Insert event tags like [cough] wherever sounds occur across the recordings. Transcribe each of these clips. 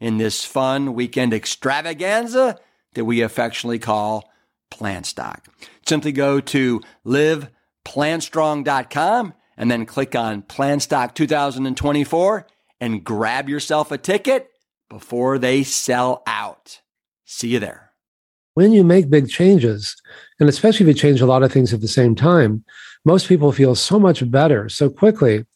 in this fun weekend extravaganza that we affectionately call Plantstock. Simply go to liveplantstrong.com and then click on Plantstock 2024 and grab yourself a ticket before they sell out. See you there. When you make big changes, and especially if you change a lot of things at the same time, most people feel so much better so quickly.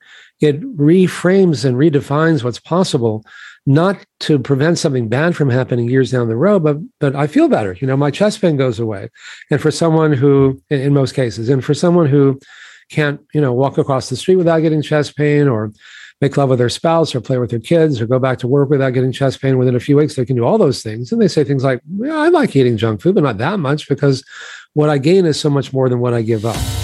It reframes and redefines what's possible not to prevent something bad from happening years down the road, but but I feel better. You know, my chest pain goes away. And for someone who, in most cases, and for someone who can't, you know, walk across the street without getting chest pain or make love with their spouse or play with their kids or go back to work without getting chest pain within a few weeks, they can do all those things. And they say things like, yeah, I like eating junk food, but not that much because what I gain is so much more than what I give up.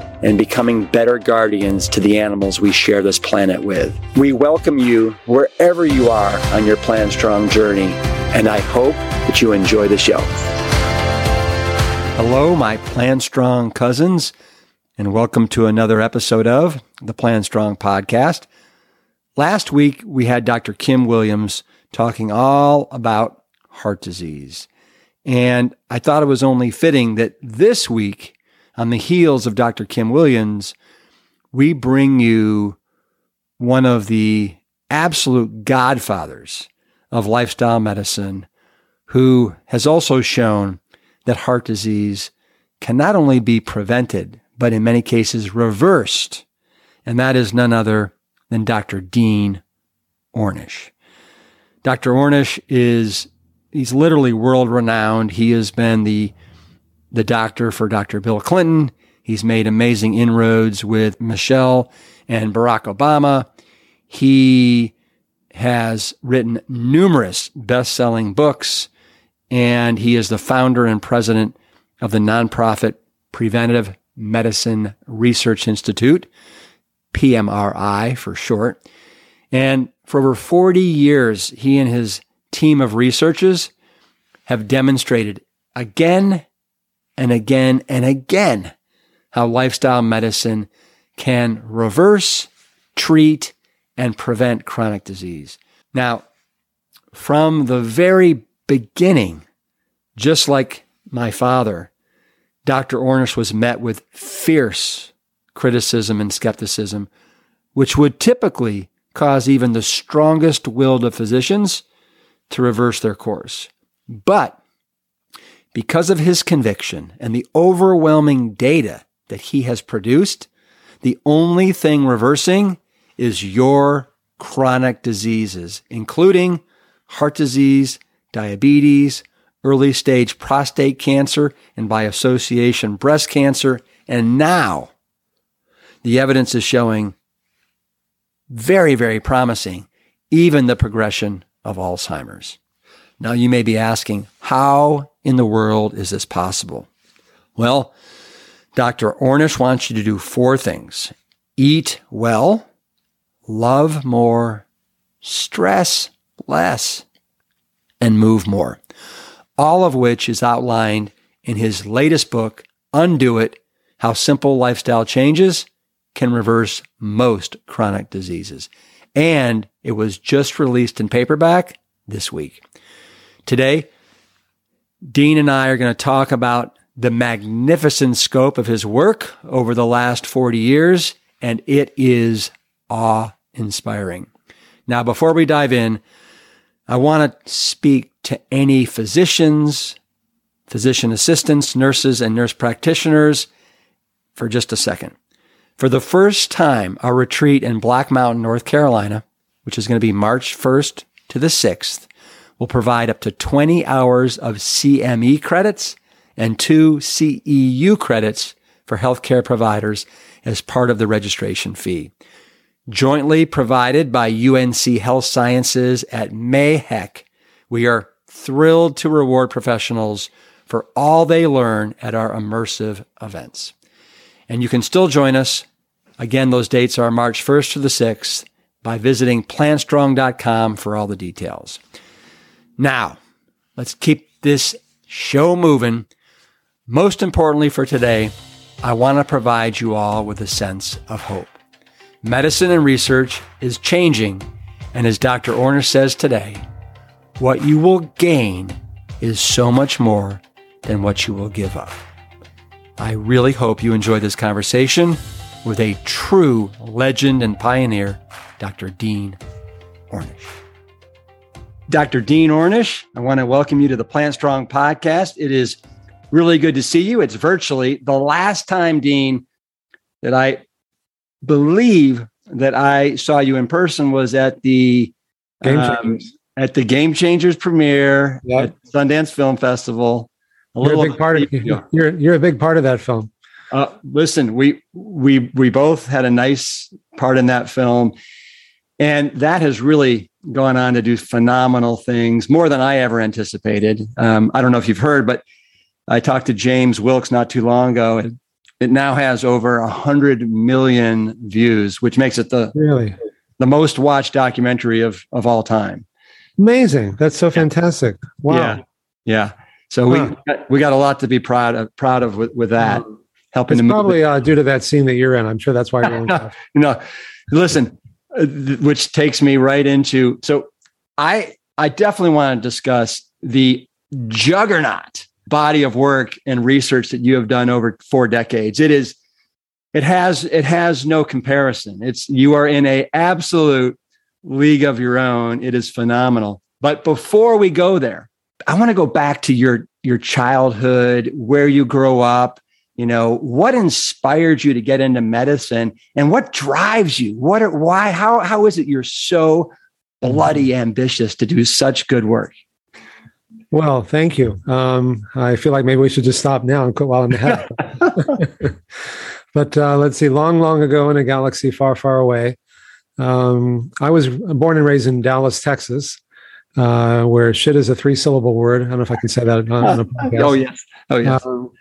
and becoming better guardians to the animals we share this planet with. We welcome you wherever you are on your Plant Strong journey, and I hope that you enjoy the show. Hello, my Plant Strong cousins, and welcome to another episode of the Plant Strong podcast. Last week, we had Dr. Kim Williams talking all about heart disease. And I thought it was only fitting that this week on the heels of Dr. Kim Williams, we bring you one of the absolute godfathers of lifestyle medicine who has also shown that heart disease can not only be prevented, but in many cases reversed. And that is none other than Dr. Dean Ornish. Dr. Ornish is, he's literally world renowned. He has been the the doctor for Dr. Bill Clinton. He's made amazing inroads with Michelle and Barack Obama. He has written numerous best selling books, and he is the founder and president of the nonprofit Preventive Medicine Research Institute, PMRI for short. And for over 40 years, he and his team of researchers have demonstrated again and again and again how lifestyle medicine can reverse, treat, and prevent chronic disease. Now, from the very beginning, just like my father, Dr. Ornish was met with fierce criticism and skepticism, which would typically cause even the strongest willed of physicians to reverse their course. But because of his conviction and the overwhelming data that he has produced, the only thing reversing is your chronic diseases, including heart disease, diabetes, early stage prostate cancer, and by association, breast cancer. And now the evidence is showing very, very promising, even the progression of Alzheimer's. Now you may be asking, how in the world is this possible? Well, Dr. Ornish wants you to do four things. Eat well, love more, stress less, and move more. All of which is outlined in his latest book, Undo It How Simple Lifestyle Changes Can Reverse Most Chronic Diseases. And it was just released in paperback this week. Today, Dean and I are going to talk about the magnificent scope of his work over the last 40 years, and it is awe inspiring. Now, before we dive in, I want to speak to any physicians, physician assistants, nurses, and nurse practitioners for just a second. For the first time, our retreat in Black Mountain, North Carolina, which is going to be March 1st to the 6th, will provide up to 20 hours of CME credits and two CEU credits for healthcare providers as part of the registration fee jointly provided by UNC Health Sciences at MAHEC. We are thrilled to reward professionals for all they learn at our immersive events. And you can still join us. Again, those dates are March 1st to the 6th by visiting plantstrong.com for all the details. Now, let's keep this show moving. Most importantly for today, I want to provide you all with a sense of hope. Medicine and research is changing, and as Dr. Ornish says today, what you will gain is so much more than what you will give up. I really hope you enjoy this conversation with a true legend and pioneer, Dr. Dean Ornish. Dr. Dean Ornish, I want to welcome you to the Plant Strong podcast. It is really good to see you. It's virtually the last time, Dean, that I believe that I saw you in person was at the Game um, at the Game Changers premiere yep. at Sundance Film Festival. A you're a big part of [laughs] [laughs] you're you're a big part of that film. Uh, listen, we we we both had a nice part in that film, and that has really gone on to do phenomenal things, more than I ever anticipated. Um, I don't know if you've heard, but I talked to James Wilks not too long ago, and it now has over a hundred million views, which makes it the really the most watched documentary of of all time. Amazing! That's so fantastic. Wow. Yeah, yeah. So we we got a lot to be proud of proud of with, with that. Helping it's probably uh, due to that scene that you're in. I'm sure that's why you're. no, [laughs] no, listen, which takes me right into so I I definitely want to discuss the juggernaut body of work and research that you have done over four decades. It is, it has, it has no comparison. It's, you are in a absolute league of your own. It is phenomenal. But before we go there, I want to go back to your, your childhood, where you grow up, you know, what inspired you to get into medicine and what drives you? What are, why, how, how is it you're so bloody ambitious to do such good work? Well, thank you. Um, I feel like maybe we should just stop now and quit while I'm ahead. [laughs] [laughs] but uh, let's see. Long, long ago in a galaxy far, far away, um, I was born and raised in Dallas, Texas, uh, where shit is a three-syllable word. I don't know if I can say that on, on a [laughs] podcast. Oh yes, oh yes. Um,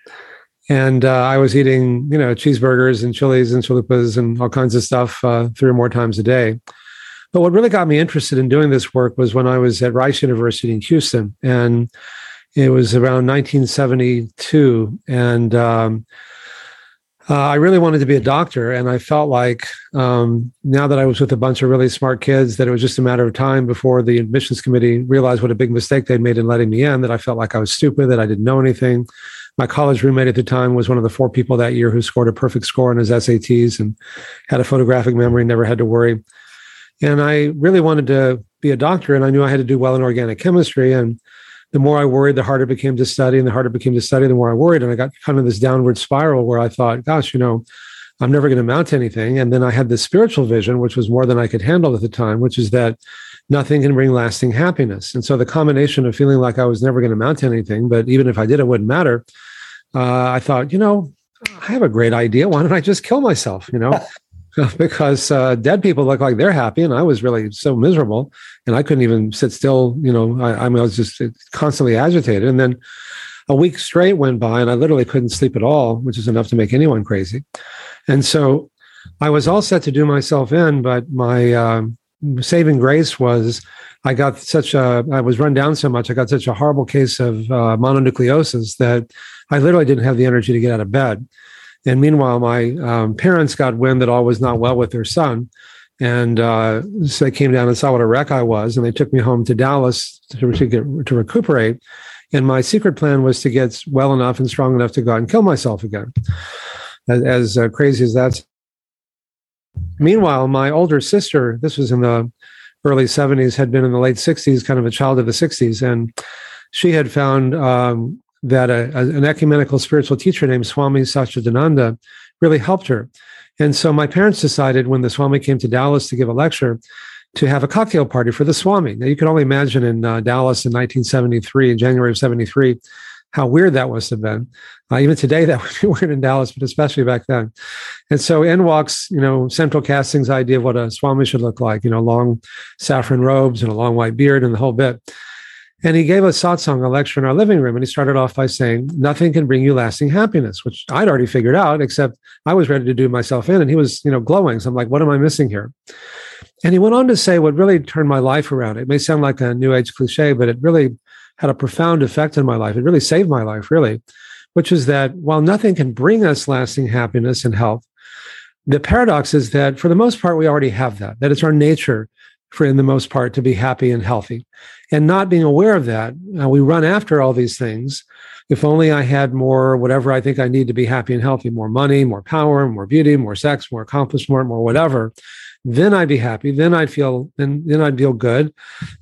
and uh, I was eating, you know, cheeseburgers and chilies and chalupas and all kinds of stuff uh, three or more times a day. But what really got me interested in doing this work was when I was at Rice University in Houston, and it was around 1972, and um, uh, I really wanted to be a doctor, and I felt like um, now that I was with a bunch of really smart kids, that it was just a matter of time before the admissions committee realized what a big mistake they'd made in letting me in. That I felt like I was stupid, that I didn't know anything. My college roommate at the time was one of the four people that year who scored a perfect score on his SATs and had a photographic memory, never had to worry. And I really wanted to be a doctor, and I knew I had to do well in organic chemistry. And the more I worried, the harder it became to study, and the harder it became to study, the more I worried. And I got kind of this downward spiral where I thought, gosh, you know, I'm never going to mount anything. And then I had this spiritual vision, which was more than I could handle at the time, which is that nothing can bring lasting happiness. And so the combination of feeling like I was never going to mount anything, but even if I did, it wouldn't matter. Uh, I thought, you know, I have a great idea. Why don't I just kill myself? You know, [laughs] [laughs] because uh, dead people look like they're happy, and I was really so miserable, and I couldn't even sit still. You know, I, I, mean, I was just constantly agitated. And then a week straight went by, and I literally couldn't sleep at all, which is enough to make anyone crazy. And so I was all set to do myself in, but my uh, saving grace was I got such a, I was run down so much, I got such a horrible case of uh, mononucleosis that I literally didn't have the energy to get out of bed. And meanwhile, my um, parents got wind that all was not well with their son. And uh, so they came down and saw what a wreck I was, and they took me home to Dallas to, to, get, to recuperate. And my secret plan was to get well enough and strong enough to go out and kill myself again. As, as uh, crazy as that's. Meanwhile, my older sister, this was in the early 70s, had been in the late 60s, kind of a child of the 60s. And she had found um, that a, a, an ecumenical spiritual teacher named Swami Satchidananda really helped her. And so my parents decided when the Swami came to Dallas to give a lecture to have a cocktail party for the Swami. Now you can only imagine in uh, Dallas in 1973, in January of 73, how weird that must have been. Uh, even today, that [laughs] would be weird in Dallas, but especially back then. And so in walks, you know, Central Casting's idea of what a Swami should look like, you know, long saffron robes and a long white beard and the whole bit. And he gave a satsang, a lecture in our living room. And he started off by saying, Nothing can bring you lasting happiness, which I'd already figured out, except I was ready to do myself in. And he was, you know, glowing. So I'm like, What am I missing here? And he went on to say what really turned my life around. It may sound like a new age cliche, but it really had a profound effect on my life. It really saved my life, really, which is that while nothing can bring us lasting happiness and health, the paradox is that for the most part, we already have that, that it's our nature for in the most part to be happy and healthy and not being aware of that uh, we run after all these things if only i had more whatever i think i need to be happy and healthy more money more power more beauty more sex more accomplishment more whatever then i'd be happy then i'd feel then, then i'd feel good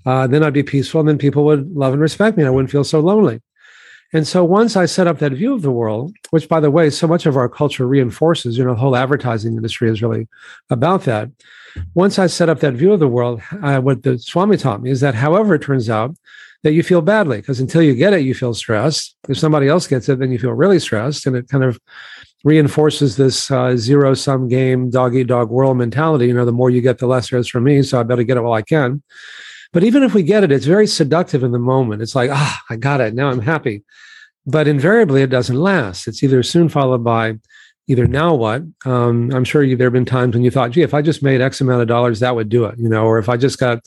uh, then i'd be peaceful and then people would love and respect me i wouldn't feel so lonely and so once I set up that view of the world, which by the way, so much of our culture reinforces, you know, the whole advertising industry is really about that once I set up that view of the world, uh, what the Swami taught me is that, however, it turns out that you feel badly because until you get it, you feel stressed. If somebody else gets it, then you feel really stressed, and it kind of reinforces this uh, zero sum game, dog eat dog world mentality. You know, the more you get, the less there is for me. So I better get it while I can. But even if we get it, it's very seductive in the moment. It's like, ah, I got it. Now I'm happy. But invariably, it doesn't last. It's either soon followed by either now what um, i'm sure you, there have been times when you thought gee if i just made x amount of dollars that would do it you know or if i just got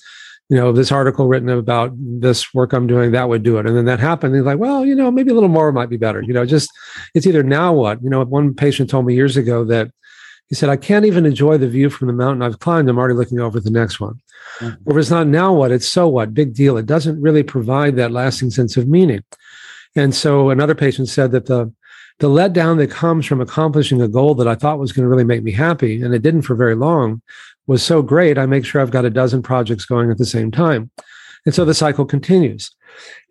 you know this article written about this work i'm doing that would do it. And then that happened. And like well you know maybe a little more might be better. You know just it's either now what. You know one patient told me years ago that he said i can't even enjoy the view from the mountain i've climbed. I'm already looking over the next one. Mm-hmm. or if it's not now what it's so what. Big deal. It doesn't really provide that lasting sense of meaning. And so another patient said that the the letdown that comes from accomplishing a goal that I thought was going to really make me happy, and it didn't for very long, was so great. I make sure I've got a dozen projects going at the same time. And so the cycle continues.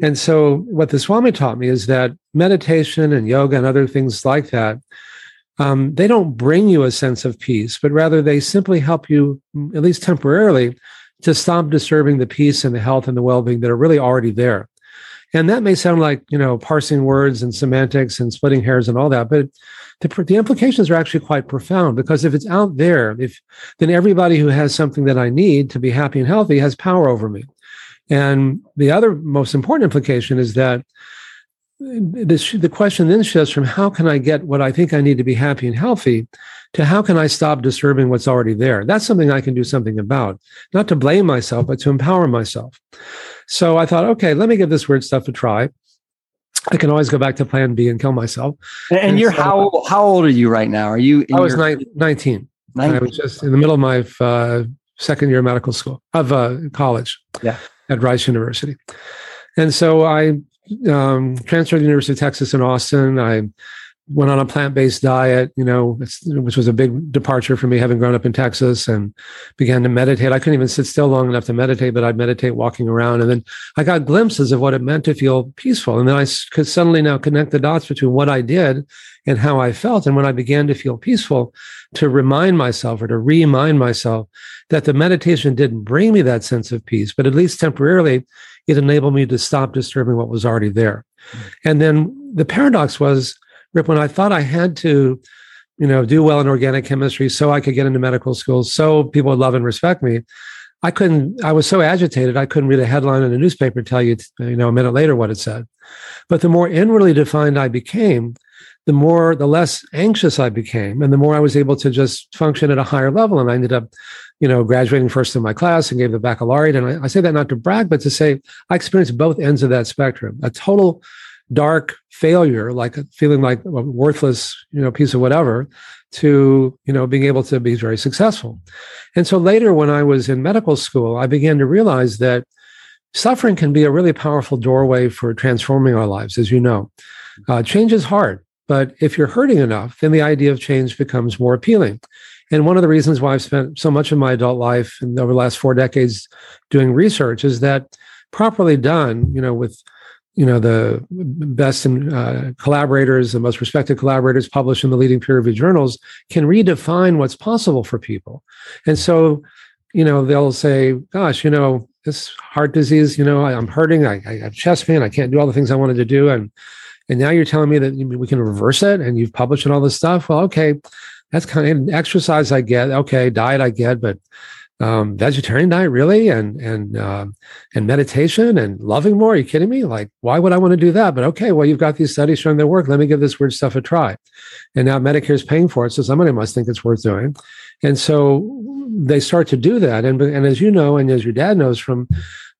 And so what the Swami taught me is that meditation and yoga and other things like that, um, they don't bring you a sense of peace, but rather they simply help you, at least temporarily, to stop disturbing the peace and the health and the well-being that are really already there. And that may sound like, you know, parsing words and semantics and splitting hairs and all that, but the, the implications are actually quite profound because if it's out there, if then everybody who has something that I need to be happy and healthy has power over me. And the other most important implication is that this, the question then shifts from how can I get what I think I need to be happy and healthy to how can I stop disturbing what's already there? That's something I can do something about, not to blame myself, but to empower myself. So I thought, okay, let me give this weird stuff a try. I can always go back to plan B and kill myself. And, and you're so, how how old are you right now? Are you? I was your... 19. 19. I was just in the middle of my uh, second year of medical school of uh, college. Yeah. At Rice University, and so I um, transferred to the University of Texas in Austin. I went on a plant-based diet, you know, which was a big departure for me having grown up in Texas and began to meditate. I couldn't even sit still long enough to meditate, but I'd meditate walking around. And then I got glimpses of what it meant to feel peaceful. And then I could suddenly now connect the dots between what I did and how I felt. And when I began to feel peaceful, to remind myself or to remind myself that the meditation didn't bring me that sense of peace, but at least temporarily, it enabled me to stop disturbing what was already there. Mm-hmm. And then the paradox was, Rip, when I thought I had to, you know, do well in organic chemistry so I could get into medical school, so people would love and respect me, I couldn't, I was so agitated, I couldn't read a headline in a newspaper tell you, you know, a minute later what it said. But the more inwardly defined I became, the more, the less anxious I became, and the more I was able to just function at a higher level. And I ended up, you know, graduating first in my class and gave the baccalaureate. And I, I say that not to brag, but to say I experienced both ends of that spectrum. A total dark failure, like feeling like a worthless, you know, piece of whatever, to you know being able to be very successful. And so later, when I was in medical school, I began to realize that suffering can be a really powerful doorway for transforming our lives. As you know, uh, change is hard, but if you're hurting enough, then the idea of change becomes more appealing. And one of the reasons why I've spent so much of my adult life and over the last four decades doing research is that properly done, you know, with you know the best in, uh, collaborators the most respected collaborators published in the leading peer reviewed journals can redefine what's possible for people. And so you know they'll say gosh you know this heart disease you know I, am hurting I, I have chest pain i can't do all the things i wanted to do and and now you're telling me that we can reverse it and you've published all this stuff? Well okay that's kind of exercise i get. Okay diet i get but um, vegetarian diet really and and uh, and meditation and loving more? Are you kidding me? Like why would i want to do that? But okay well you've got these studies showing their work. Let me give this weird stuff a try. And now medicare is paying for it so somebody must think it's worth doing. And so they start to do that. And and as you know and as your dad knows from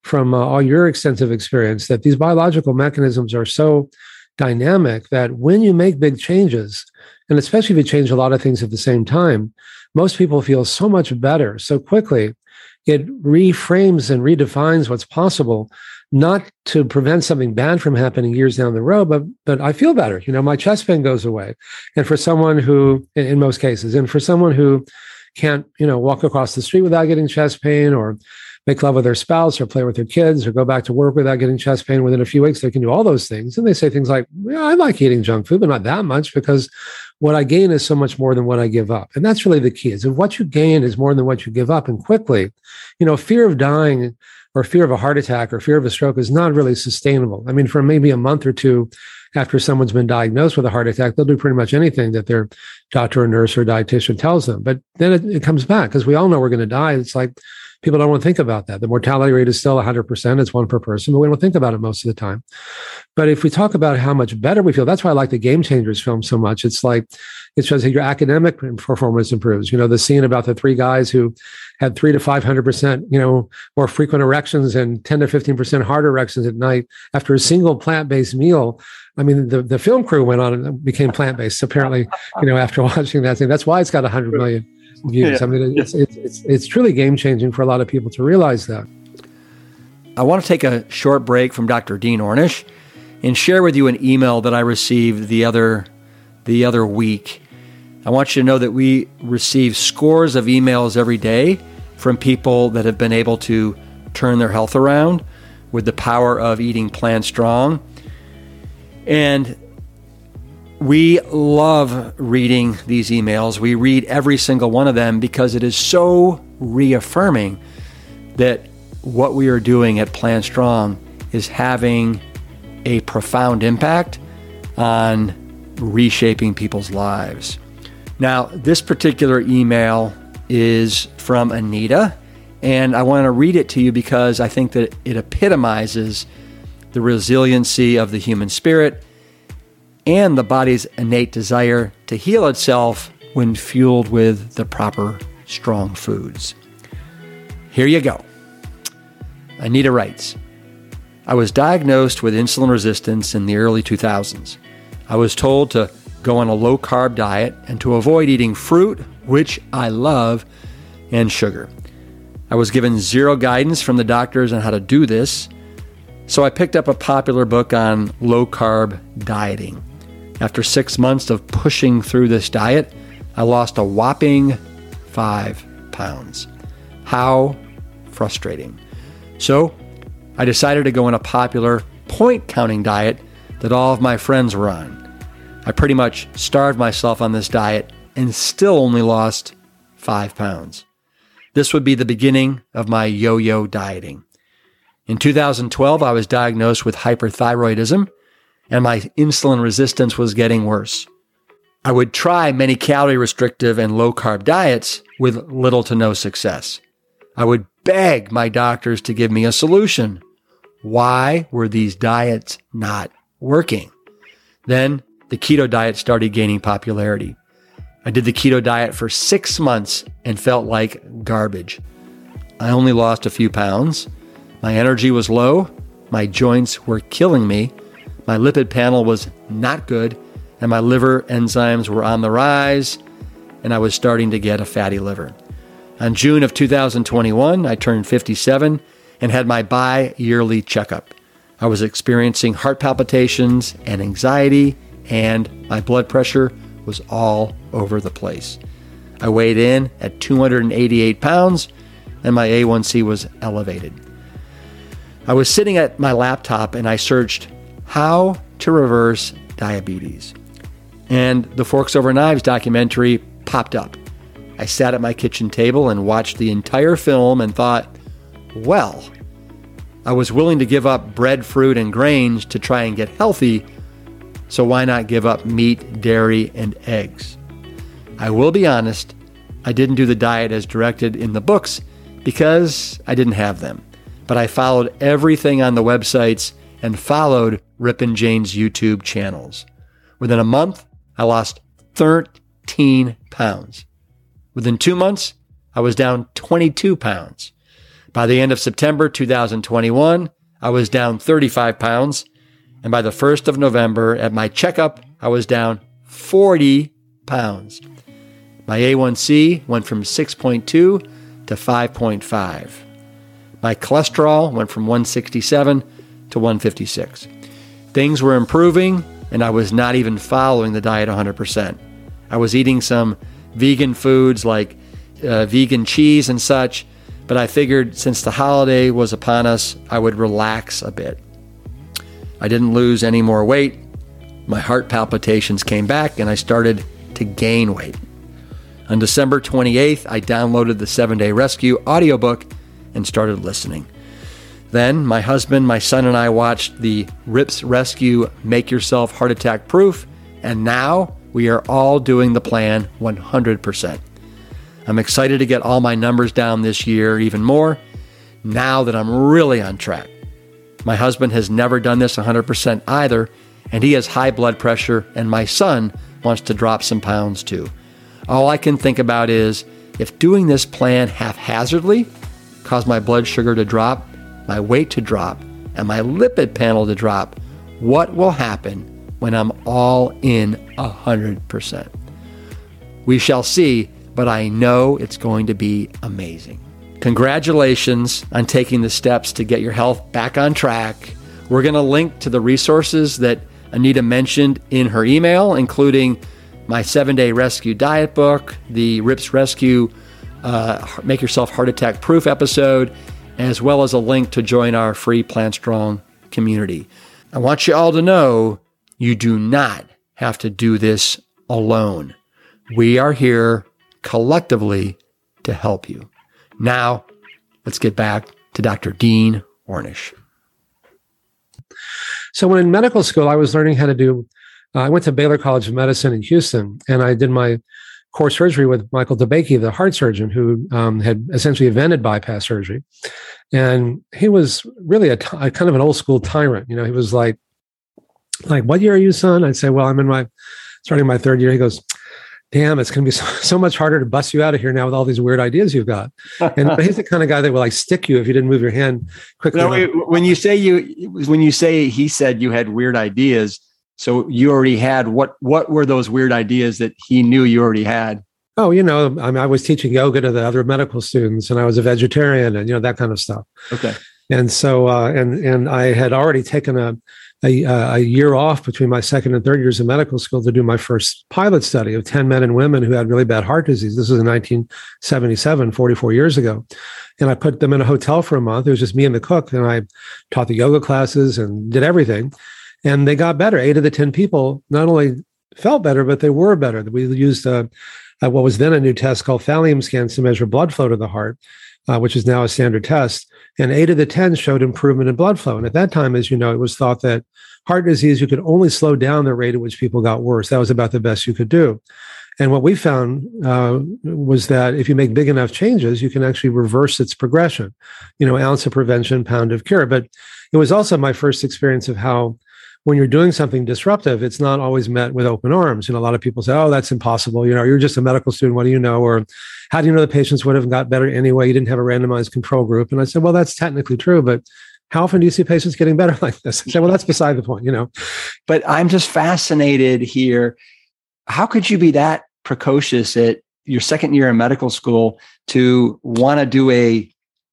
from uh, all your extensive experience that these biological mechanisms are so dynamic that when you make big changes and especially if you change a lot of things at the same time most people feel so much better so quickly. It reframes and redefines what's possible, not to prevent something bad from happening years down the road, but but I feel better. You know, my chest pain goes away. And for someone who, in most cases, and for someone who can't, you know, walk across the street without getting chest pain or make love with their spouse or play with their kids or go back to work without getting chest pain within a few weeks. They can do all those things. And they say things like, yeah, I like eating junk food, but not that much because what I gain is so much more than what I give up. And that's really the key is if what you gain is more than what you give up and quickly, you know, fear of dying or fear of a heart attack or fear of a stroke is not really sustainable. I mean, for maybe a month or two after someone's been diagnosed with a heart attack, they'll do pretty much anything that their doctor or nurse or dietitian tells them. But then it, it comes back because we all know we're going to die. It's like people don't want to think about that. The mortality rate is still 100%. It's one per person, but we don't think about it most of the time. But if we talk about how much better we feel, that's why I like the Game Changers film so much. It's like, it shows that your academic performance improves. You know, the scene about the three guys who had three to 500%, you know, more frequent erections and 10 to 15% harder erections at night after a single plant-based meal. I mean, the, the film crew went on and became plant-based, apparently, you know, after [laughs] watching that thing. That's why it's got 100 million views. Yeah. I mean, it's, it's, it's, it's truly game changing for a lot of people to realize that. I want to take a short break from Dr. Dean Ornish and share with you an email that I received the other the other week. I want you to know that we receive scores of emails every day from people that have been able to turn their health around with the power of eating Plant Strong. And we love reading these emails. We read every single one of them because it is so reaffirming that what we are doing at Plant Strong is having a profound impact on reshaping people's lives. Now, this particular email is from Anita, and I want to read it to you because I think that it epitomizes the resiliency of the human spirit and the body's innate desire to heal itself when fueled with the proper strong foods. Here you go. Anita writes I was diagnosed with insulin resistance in the early 2000s. I was told to go on a low carb diet and to avoid eating fruit, which I love, and sugar. I was given zero guidance from the doctors on how to do this, so I picked up a popular book on low carb dieting. After six months of pushing through this diet, I lost a whopping five pounds. How frustrating. So I decided to go on a popular point counting diet that all of my friends were on. I pretty much starved myself on this diet and still only lost five pounds. This would be the beginning of my yo yo dieting. In 2012, I was diagnosed with hyperthyroidism and my insulin resistance was getting worse. I would try many calorie restrictive and low carb diets with little to no success. I would beg my doctors to give me a solution. Why were these diets not working? Then the keto diet started gaining popularity. I did the keto diet for six months and felt like garbage. I only lost a few pounds. My energy was low. My joints were killing me. My lipid panel was not good and my liver enzymes were on the rise, and I was starting to get a fatty liver. On June of 2021, I turned 57 and had my bi yearly checkup. I was experiencing heart palpitations and anxiety, and my blood pressure was all over the place. I weighed in at 288 pounds, and my A1C was elevated. I was sitting at my laptop and I searched how to reverse diabetes and the Forks Over Knives documentary popped up. I sat at my kitchen table and watched the entire film and thought, well, I was willing to give up bread, fruit, and grains to try and get healthy, so why not give up meat, dairy, and eggs? I will be honest, I didn't do the diet as directed in the books because I didn't have them. But I followed everything on the websites and followed Rip and Jane's YouTube channels. Within a month, I lost 13 pounds. Within two months, I was down 22 pounds. By the end of September 2021, I was down 35 pounds. And by the 1st of November, at my checkup, I was down 40 pounds. My A1C went from 6.2 to 5.5. My cholesterol went from 167 to 156. Things were improving, and I was not even following the diet 100%. I was eating some vegan foods like uh, vegan cheese and such, but I figured since the holiday was upon us, I would relax a bit. I didn't lose any more weight. My heart palpitations came back and I started to gain weight. On December 28th, I downloaded the 7 Day Rescue audiobook and started listening. Then my husband, my son, and I watched the Rips Rescue Make Yourself Heart Attack Proof, and now we are all doing the plan 100%. I'm excited to get all my numbers down this year even more now that I'm really on track. My husband has never done this 100% either, and he has high blood pressure, and my son wants to drop some pounds too. All I can think about is if doing this plan haphazardly caused my blood sugar to drop, my weight to drop, and my lipid panel to drop, what will happen when I'm all in 100%? We shall see, but I know it's going to be amazing. Congratulations on taking the steps to get your health back on track. We're going to link to the resources that Anita mentioned in her email, including my seven day rescue diet book, the RIPS Rescue uh, Make Yourself Heart Attack Proof episode, as well as a link to join our free Plant Strong community. I want you all to know you do not have to do this alone. We are here collectively to help you. Now, let's get back to Dr. Dean Ornish. So, when in medical school, I was learning how to do, uh, I went to Baylor College of Medicine in Houston, and I did my core surgery with Michael DeBakey, the heart surgeon who um, had essentially invented bypass surgery. And he was really a, t- a kind of an old school tyrant. You know, he was like, like, what year are you, son? I'd say, well, I'm in my, starting my third year. He goes, damn, it's going to be so, so, much harder to bust you out of here now with all these weird ideas you've got. And [laughs] he's the kind of guy that will like stick you if you didn't move your hand quickly. No, when you say you, when you say he said you had weird ideas, so you already had what? What were those weird ideas that he knew you already had? Oh, you know, I, mean, I was teaching yoga to the other medical students, and I was a vegetarian, and you know that kind of stuff. Okay. And so, uh, and and I had already taken a a, a, year off between my second and third years of medical school to do my first pilot study of 10 men and women who had really bad heart disease. This was in 1977, 44 years ago. And I put them in a hotel for a month. It was just me and the cook. And I taught the yoga classes and did everything. And they got better. Eight of the 10 people not only felt better, but they were better. We used a, a, what was then a new test called thallium scans to measure blood flow to the heart, uh, which is now a standard test. And eight of the 10 showed improvement in blood flow. And at that time, as you know, it was thought that heart disease, you could only slow down the rate at which people got worse. That was about the best you could do. And what we found uh, was that if you make big enough changes, you can actually reverse its progression. You know, ounce of prevention, pound of cure. But it was also my first experience of how when you're doing something disruptive, it's not always met with open arms. And a lot of people say, "Oh, that's impossible." You know, you're just a medical student. What do you know? Or how do you know the patients would have got better anyway? You didn't have a randomized control group. And I said, "Well, that's technically true, but." How often do you see patients getting better [laughs] like this? I said, well, that's beside the point, you know. But I'm just fascinated here. How could you be that precocious at your second year in medical school to want to do a,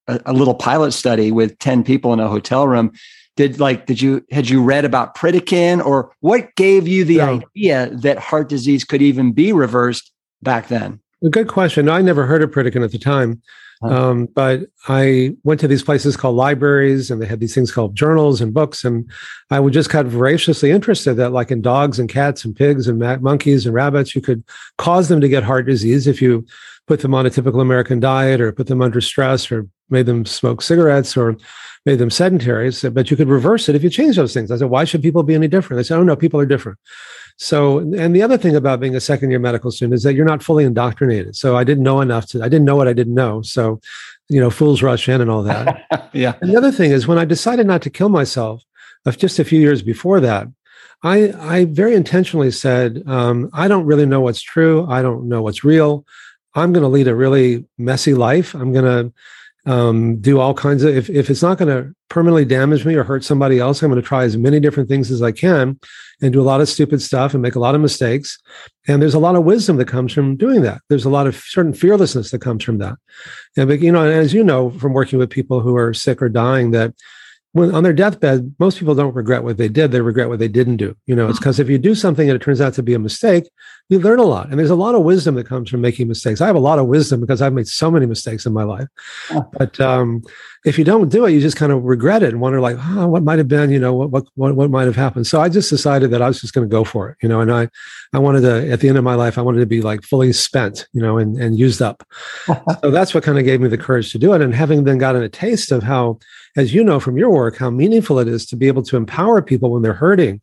a little pilot study with 10 people in a hotel room did like did you had you read about Pritikin or what gave you the idea that heart disease could even be reversed back then? A good question. I never heard of Pritikin at the time. Um, but I went to these places called libraries and they had these things called journals and books. And I was just kind of voraciously interested that, like in dogs and cats and pigs and monkeys and rabbits, you could cause them to get heart disease if you put them on a typical American diet or put them under stress or made them smoke cigarettes or made them sedentary, but you could reverse it if you change those things. I said, why should people be any different? They said, oh no, people are different. So, and the other thing about being a second year medical student is that you're not fully indoctrinated. So I didn't know enough to, I didn't know what I didn't know. So, you know, fools rush in and all that. [laughs] yeah. And the other thing is when I decided not to kill myself, of just a few years before that, I, I very intentionally said, um, I don't really know what's true. I don't know what's real. I'm going to lead a really messy life. I'm going to um, do all kinds of if, if it's not going to permanently damage me or hurt somebody else i'm going to try as many different things as i can and do a lot of stupid stuff and make a lot of mistakes and there's a lot of wisdom that comes from doing that there's a lot of certain fearlessness that comes from that and but, you know as you know from working with people who are sick or dying that when on their deathbed, most people don't regret what they did. They regret what they didn't do. You know, it's because mm-hmm. if you do something and it turns out to be a mistake, you learn a lot. And there's a lot of wisdom that comes from making mistakes. I have a lot of wisdom because I've made so many mistakes in my life. But um, if you don't do it, you just kind of regret it and wonder like, oh, what might have been, you know, what, what, what, what might have happened. So I just decided that I was just going to go for it, you know, and I, I wanted to, at the end of my life, I wanted to be like fully spent, you know, and, and used up. [laughs] so that's what kind of gave me the courage to do it. And having then gotten a taste of how, as you know from your work, how meaningful it is to be able to empower people when they're hurting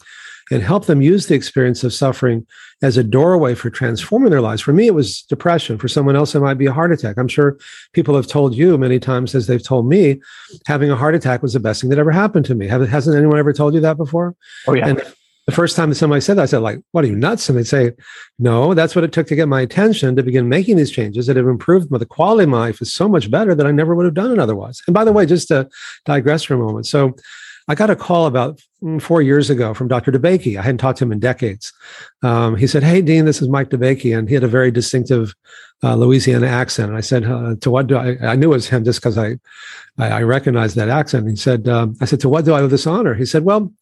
and help them use the experience of suffering as a doorway for transforming their lives. For me, it was depression. For someone else, it might be a heart attack. I'm sure people have told you many times, as they've told me, having a heart attack was the best thing that ever happened to me. Hasn't anyone ever told you that before? Oh, yeah. And the first time that somebody said that, I said, like, what are you nuts? And they'd say, no, that's what it took to get my attention to begin making these changes that have improved my, the quality of my life is so much better that I never would have done it otherwise. And by the way, just to digress for a moment. So I got a call about four years ago from Dr. DeBakey. I hadn't talked to him in decades. Um, he said, Hey, Dean, this is Mike DeBakey. And he had a very distinctive uh, Louisiana accent. And I said, uh, To what do I, I knew it was him just because I, I, I, recognized that accent. He said, um, I said, To what do I owe this honor? He said, Well,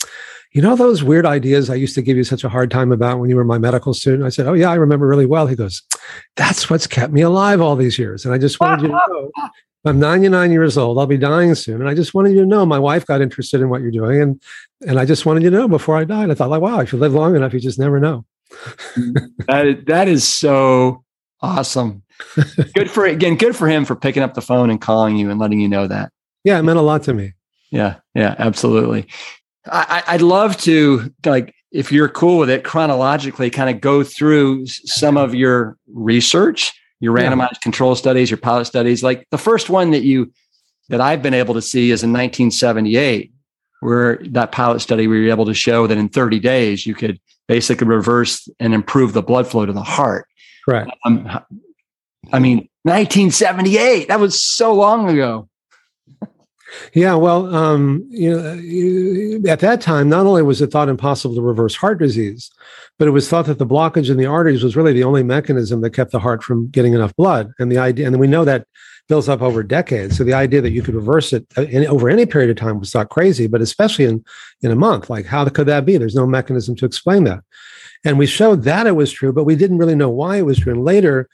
you know those weird ideas I used to give you such a hard time about when you were my medical student? I said, Oh, yeah, I remember really well. He goes, That's what's kept me alive all these years. And I just wanted you to know I'm 99 years old. I'll be dying soon. And I just wanted you to know my wife got interested in what you're doing. And and I just wanted you to know before I died. I thought, like, wow, if you live long enough, you just never know. [laughs] that, is, that is so awesome. good for again, good for him for picking up the phone and calling you and letting you know that. Yeah, it meant a lot to me. Yeah, yeah, absolutely. I, I'd love to like if you're cool with it chronologically kind of go through some of your research your randomized yeah. control studies your pilot studies. Like the first one that you that i've been able to see is in 1978 where that pilot study we were able to show that in 30 days you could basically reverse and improve the blood flow to the heart. Correct. Um, i mean 1978 that was so long ago. Yeah, well, um, you know, at that time, not only was it thought impossible to reverse heart disease, but it was thought that the blockage in the arteries was really the only mechanism that kept the heart from getting enough blood. And the idea, and we know that builds up over decades. So the idea that you could reverse it uh, over any period of time was thought crazy, but especially in in a month, like how could that be? There's no mechanism to explain that. And we showed that it was true, but we didn't really know why it was true. And later,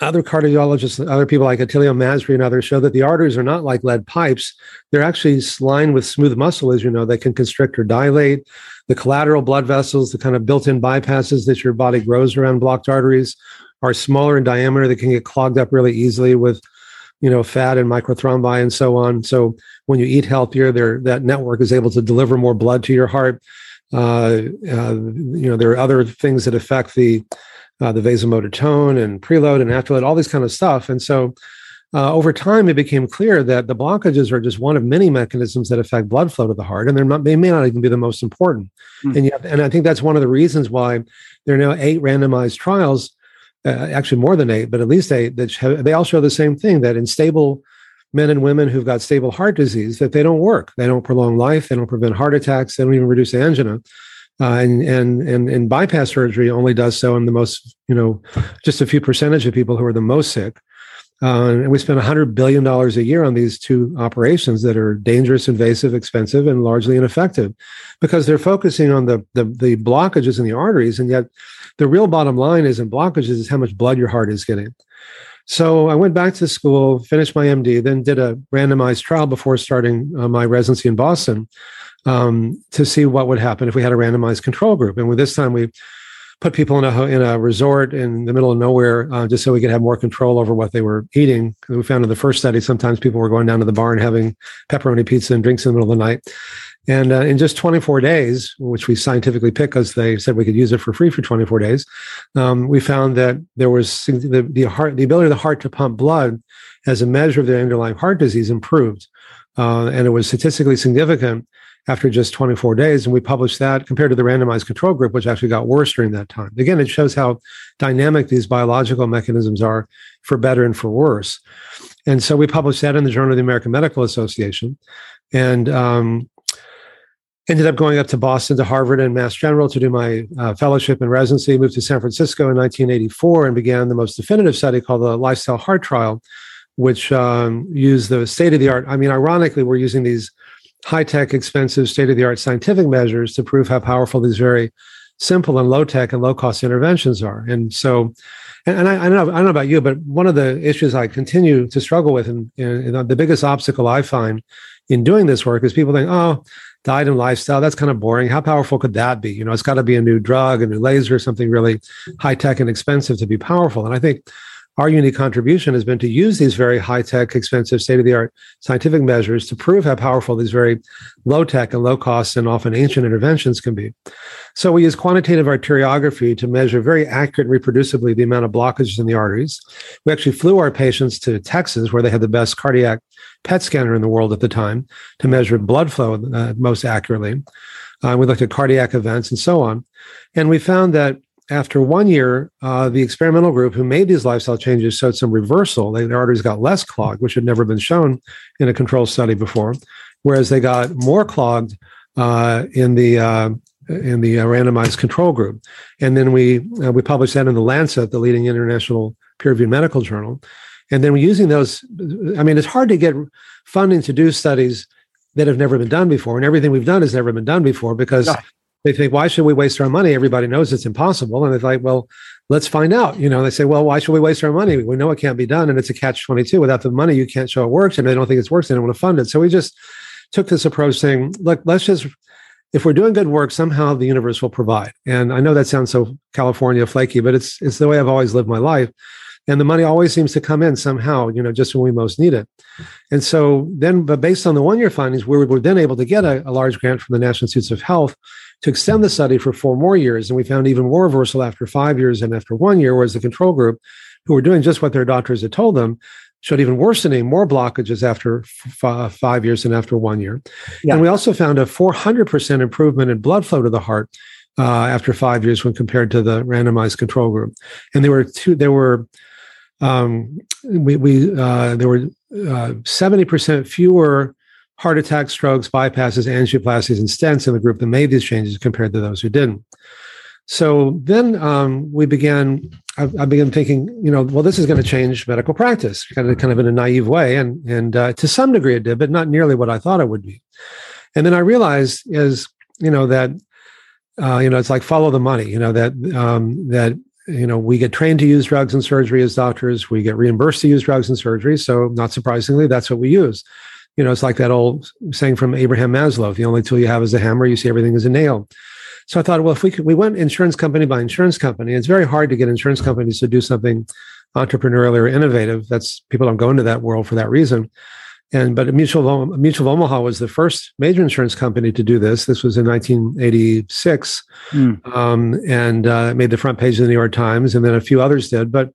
other cardiologists, other people like Attilio Maseri and others show that the arteries are not like lead pipes. They're actually lined with smooth muscle, as you know, that can constrict or dilate. The collateral blood vessels, the kind of built in bypasses that your body grows around blocked arteries, are smaller in diameter. They can get clogged up really easily with, you know, fat and microthrombi and so on. So when you eat healthier, that network is able to deliver more blood to your heart. Uh, uh, you know, there are other things that affect the uh, the vasomotor tone and preload and afterload, all this kind of stuff. And so uh, over time, it became clear that the blockages are just one of many mechanisms that affect blood flow to the heart, and they're not, they may not even be the most important. Mm. And yet, and I think that's one of the reasons why there are now eight randomized trials, uh, actually more than eight, but at least eight that have, they all show the same thing that in stable men and women who've got stable heart disease, that they don't work, they don't prolong life, they don't prevent heart attacks, they don't even reduce angina. Uh, and, and and and bypass surgery only does so in the most you know just a few percentage of people who are the most sick. Uh, and we spend $100 billion a year on these two operations that are dangerous, invasive, expensive, and largely ineffective because they're focusing on the, the, the blockages in the arteries. And yet, the real bottom line is in blockages is how much blood your heart is getting. So I went back to school, finished my MD, then did a randomized trial before starting uh, my residency in Boston um, to see what would happen if we had a randomized control group. And with this time, we put people in a in a resort in the middle of nowhere uh, just so we could have more control over what they were eating. We found in the first study sometimes people were going down to the bar and having pepperoni pizza and drinks in the middle of the night. And uh, in just 24 days, which we scientifically picked because they said we could use it for free for 24 days, um, we found that there was the, the heart, the ability of the heart to pump blood as a measure of the underlying heart disease improved. Uh, and it was statistically significant after just 24 days. And we published that compared to the randomized control group, which actually got worse during that time. Again, it shows how dynamic these biological mechanisms are for better and for worse. And so we published that in the Journal of the American Medical Association. And um, ended up going up to Boston to Harvard and Mass General to do my uh, fellowship and residency. Moved to San Francisco in 1984 and began the most definitive study called the Lifestyle Heart Trial, which um, used the state of the art. I mean, ironically, we're using these high tech, expensive, state of the art scientific measures to prove how powerful these very simple and low tech and low cost interventions are. And so, and, and I, I, don't know, I don't know about you, but one of the issues I continue to struggle with, and, and the biggest obstacle I find in doing this work is people think, oh, diet and lifestyle, that's kind of boring. How powerful could that be? You know, it's got to be a new drug, a new laser, something really high tech and expensive to be powerful. And I think our unique contribution has been to use these very high tech, expensive, state of the art scientific measures to prove how powerful these very low tech and low cost and often ancient interventions can be. So we use quantitative arteriography to measure very accurate reproducibly the amount of blockages in the arteries. We actually flew our patients to Texas, where they had the best cardiac PET scanner in the world at the time, to measure blood flow uh, most accurately. Uh, we looked at cardiac events and so on. And we found that after one year, uh, the experimental group who made these lifestyle changes showed some reversal. They, their arteries got less clogged, which had never been shown in a control study before, whereas they got more clogged uh, in the uh, in the uh, randomized control group. And then we uh, we published that in the Lancet, the leading international peer-reviewed medical journal. And then we're using those. I mean, it's hard to get funding to do studies that have never been done before, and everything we've done has never been done before because they think, why should we waste our money? Everybody knows it's impossible. And it's like, well, let's find out. You know, they say, well, why should we waste our money? We know it can't be done. And it's a catch 22. Without the money, you can't show it works. And they don't think it's works. They don't want to fund it. So we just took this approach saying, look, let's just, if we're doing good work, somehow the universe will provide. And I know that sounds so California flaky, but it's, it's the way I've always lived my life. And the money always seems to come in somehow, you know, just when we most need it. And so then, but based on the one year findings, we were then able to get a, a large grant from the National Institutes of Health to extend the study for four more years. And we found even more reversal after five years and after one year, whereas the control group, who were doing just what their doctors had told them, showed even worsening, more blockages after f- five years and after one year. Yeah. And we also found a 400% improvement in blood flow to the heart uh, after five years when compared to the randomized control group. And there were two, there were, um, we, we uh, there were uh, 70% fewer heart attacks, strokes, bypasses, angioplasties, and stents in the group that made these changes compared to those who didn't. So then um, we began. I, I, began thinking, you know, well, this is going to change medical practice, kind of, kind of in a naive way, and and uh, to some degree it did, but not nearly what I thought it would be. And then I realized is, you know, that, uh, you know, it's like follow the money. You know that um, that you know we get trained to use drugs and surgery as doctors. We get reimbursed to use drugs and surgery. So not surprisingly, that's what we use. You know, it's like that old saying from Abraham Maslow: "The only tool you have is a hammer. You see everything as a nail." So I thought, well, if we could, we went insurance company by insurance company. It's very hard to get insurance companies to do something entrepreneurial or innovative. That's people don't go into that world for that reason. And but Mutual Mutual of Omaha was the first major insurance company to do this. This was in 1986, mm. um, and uh, made the front page of the New York Times, and then a few others did. But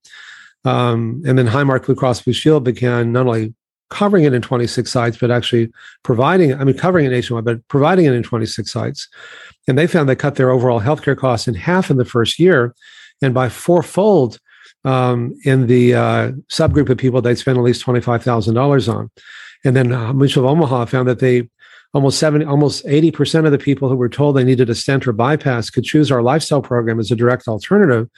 um, and then Highmark Blue Cross Blue Shield began not only covering it in 26 sites, but actually providing, I mean, covering it nationwide, but providing it in 26 sites. And they found they cut their overall healthcare costs in half in the first year and by fourfold um, in the uh, subgroup of people they'd spend at least $25,000 on. And then uh, Mutual of Omaha found that they almost 70, almost 80% of the people who were told they needed a stent or bypass could choose our lifestyle program as a direct alternative.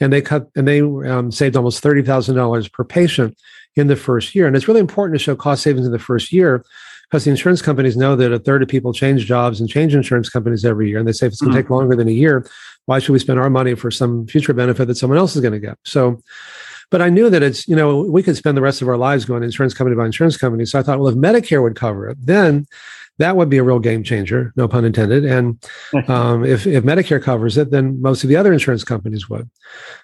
And they cut, and they um, saved almost $30,000 per patient in the first year. And it's really important to show cost savings in the first year because the insurance companies know that a third of people change jobs and change insurance companies every year. And they say if it's going to mm-hmm. take longer than a year, why should we spend our money for some future benefit that someone else is going to get? So, but I knew that it's, you know, we could spend the rest of our lives going insurance company by insurance company. So I thought, well, if Medicare would cover it, then that would be a real game changer, no pun intended. And um, if, if Medicare covers it, then most of the other insurance companies would.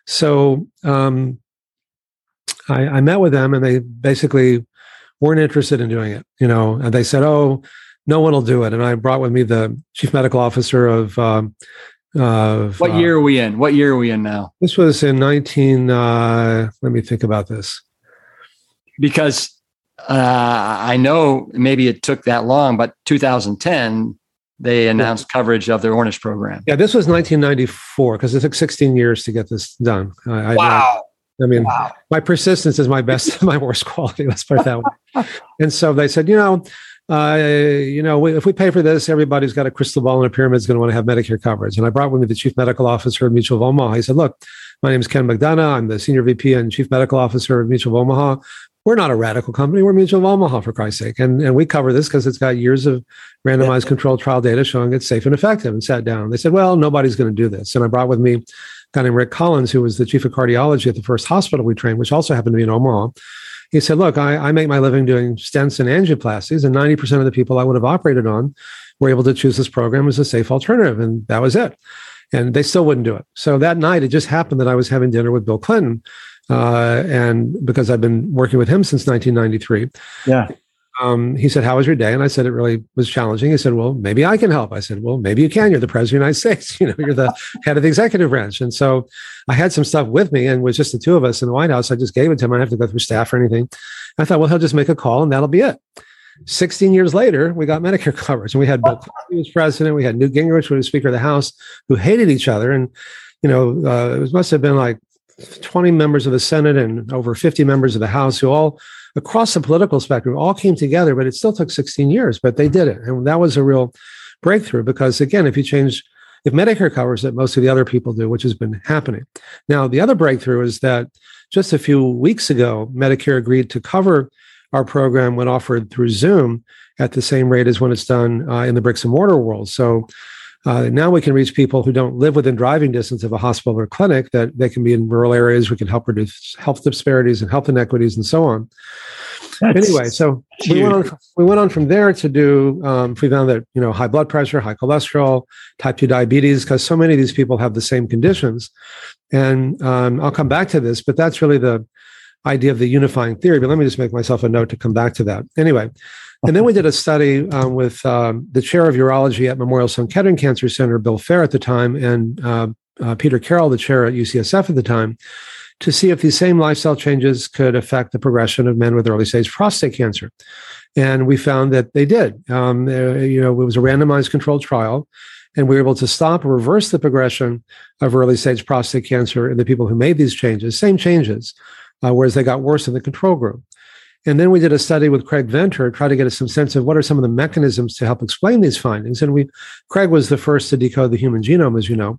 So um, I, I met with them and they basically weren't interested in doing it. You know, and they said, "Oh, no one will do it." And I brought with me the chief medical officer of. Um, of what year uh, are we in? What year are we in now? This was in 19. Uh, let me think about this. Because uh, I know maybe it took that long, but 2010 they announced yeah. coverage of their Ornish program. Yeah, this was 1994 because it took 16 years to get this done. I, wow. I mean, wow. my persistence is my best, [laughs] my worst quality. Let's put it that way. [laughs] and so they said, you know, uh, you know, if we pay for this, everybody's got a crystal ball and a pyramid is going to want to have Medicare coverage. And I brought with me the chief medical officer of Mutual of Omaha. He said, look, my name is Ken McDonough. I'm the senior VP and chief medical officer of Mutual of Omaha. We're not a radical company. We're Mutual of Omaha, for Christ's sake. And, and we cover this because it's got years of randomized yeah. controlled trial data showing it's safe and effective and sat down. They said, well, nobody's going to do this. And I brought with me guy named Rick Collins, who was the chief of cardiology at the first hospital we trained, which also happened to be in Omaha. He said, Look, I, I make my living doing stents and angioplasties, and 90% of the people I would have operated on were able to choose this program as a safe alternative. And that was it. And they still wouldn't do it. So that night, it just happened that I was having dinner with Bill Clinton. Uh, and because I've been working with him since 1993. Yeah um, he said, How was your day? And I said, It really was challenging. He said, Well, maybe I can help. I said, Well, maybe you can. You're the president of the United States. [laughs] You know, you're the head of the executive branch. And so I had some stuff with me and it was just the two of us in the White House. I just gave it to him. I didn't have to go through staff or anything. I thought, Well, he'll just make a call and that'll be it. 16 years later, we got Medicare [laughs] coverage. And we had Bill Clinton was president. We had Newt Gingrich, who was Speaker of the House, who hated each other. And, you know, uh, it must have been like 20 members of the Senate and over 50 members of the House who all across the political spectrum all came together, but it still took 16 years, but they did it. And that was a real breakthrough because, again, if you change, if Medicare covers it, most of the other people do, which has been happening. Now, the other breakthrough is that just a few weeks ago, Medicare agreed to cover our program when offered through Zoom at the same rate as when it's done uh, in the bricks and mortar world. So uh, now we can reach people who don't live within driving distance of a hospital or clinic, that they can be in rural areas. We can help reduce health disparities and health inequities and so on. That's anyway, so we went, on, we went on from there to do, um, we found that, you know, high blood pressure, high cholesterol, type 2 diabetes, because so many of these people have the same conditions. And um, I'll come back to this, but that's really the idea of the unifying theory. But let me just make myself a note to come back to that. Anyway, and then we did a study um, with um, the chair of urology at Memorial Sloan Kettering Cancer Center, Bill Fair at the time, and uh, uh, Peter Carroll, the chair at UCSF at the time, to see if these same lifestyle changes could affect the progression of men with early stage prostate cancer. And we found that they did. Um, uh, you know, it was a randomized controlled trial, and we were able to stop or reverse the progression of early stage prostate cancer in the people who made these changes, same changes, uh, whereas they got worse in the control group. And then we did a study with Craig Venter, try to get us some sense of what are some of the mechanisms to help explain these findings. And we, Craig was the first to decode the human genome, as you know.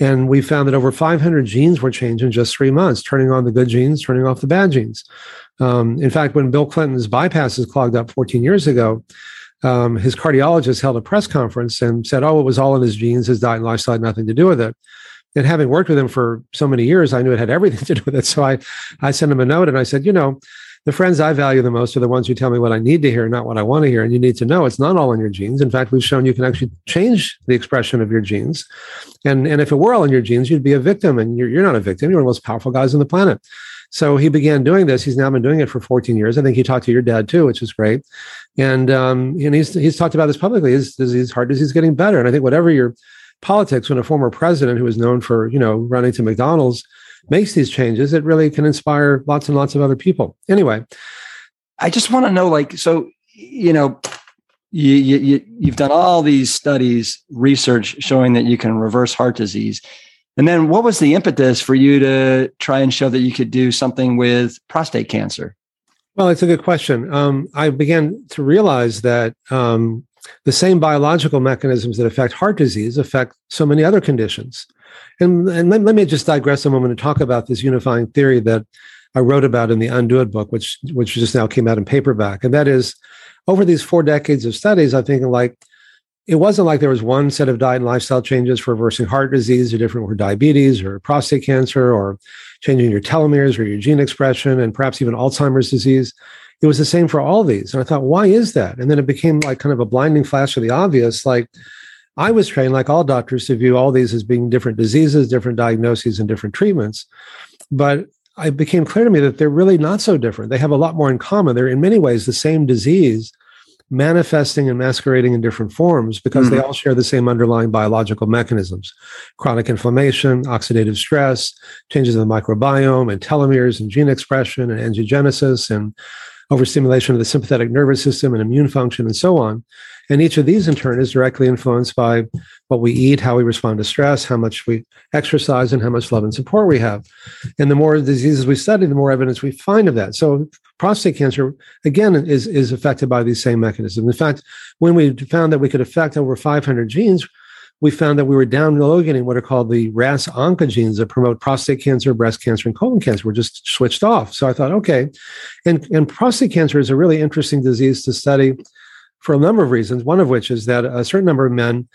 And we found that over 500 genes were changed in just three months, turning on the good genes, turning off the bad genes. Um, in fact, when Bill Clinton's bypasses clogged up 14 years ago, um, his cardiologist held a press conference and said, "Oh, it was all in his genes. His diet and lifestyle had nothing to do with it." And having worked with him for so many years, I knew it had everything [laughs] to do with it. So I, I sent him a note and I said, "You know, the friends I value the most are the ones who tell me what I need to hear, not what I want to hear. And you need to know it's not all in your genes. In fact, we've shown you can actually change the expression of your genes. And, and if it were all in your genes, you'd be a victim. And you're, you're not a victim. You're one of the most powerful guys on the planet. So he began doing this. He's now been doing it for 14 years. I think he talked to your dad too, which is great. And um, and he's he's talked about this publicly. His disease, heart disease, is getting better. And I think whatever your politics, when a former president who is known for you know running to McDonald's makes these changes, it really can inspire lots and lots of other people. Anyway, I just want to know, like, so you know, you, you you've done all these studies, research showing that you can reverse heart disease. And then what was the impetus for you to try and show that you could do something with prostate cancer? Well, it's a good question. Um, I began to realize that um, the same biological mechanisms that affect heart disease affect so many other conditions. And, and let, let, me just digress a moment and talk about this unifying theory that I wrote about in the Undo It book, which which just now came out in paperback. And that is, over these four decades of studies, I think like it wasn't like there was one set of diet and lifestyle changes for reversing heart disease or different for diabetes or prostate cancer or changing your telomeres or your gene expression and perhaps even Alzheimer's disease. It was the same for all these. And I thought, why is that? And then it became like kind of a blinding flash of the obvious. Like I was trained, like all doctors, to view all these as being different diseases, different diagnoses, and different treatments. But it became clear to me that they're really not so different. They have a lot more in common. They're in many ways the same disease, manifesting and masquerading in different forms because mm-hmm. they all share the same underlying biological mechanisms chronic inflammation, oxidative stress, changes in the microbiome, and telomeres, and gene expression, and angiogenesis, and overstimulation of the sympathetic nervous system and immune function, and so on. And each of these, in turn, is directly influenced by what we eat, how we respond to stress, how much we exercise, and how much love and support we have. And the more diseases we study, the more evidence we find of that. So, prostate cancer, again, is, is affected by these same mechanisms. In fact, when we found that we could affect over 500 genes, we found that we were downloading what are called the RAS oncogenes that promote prostate cancer, breast cancer, and colon cancer. We're just switched off. So I thought, okay. And, and prostate cancer is a really interesting disease to study for a number of reasons. One of which is that a certain number of men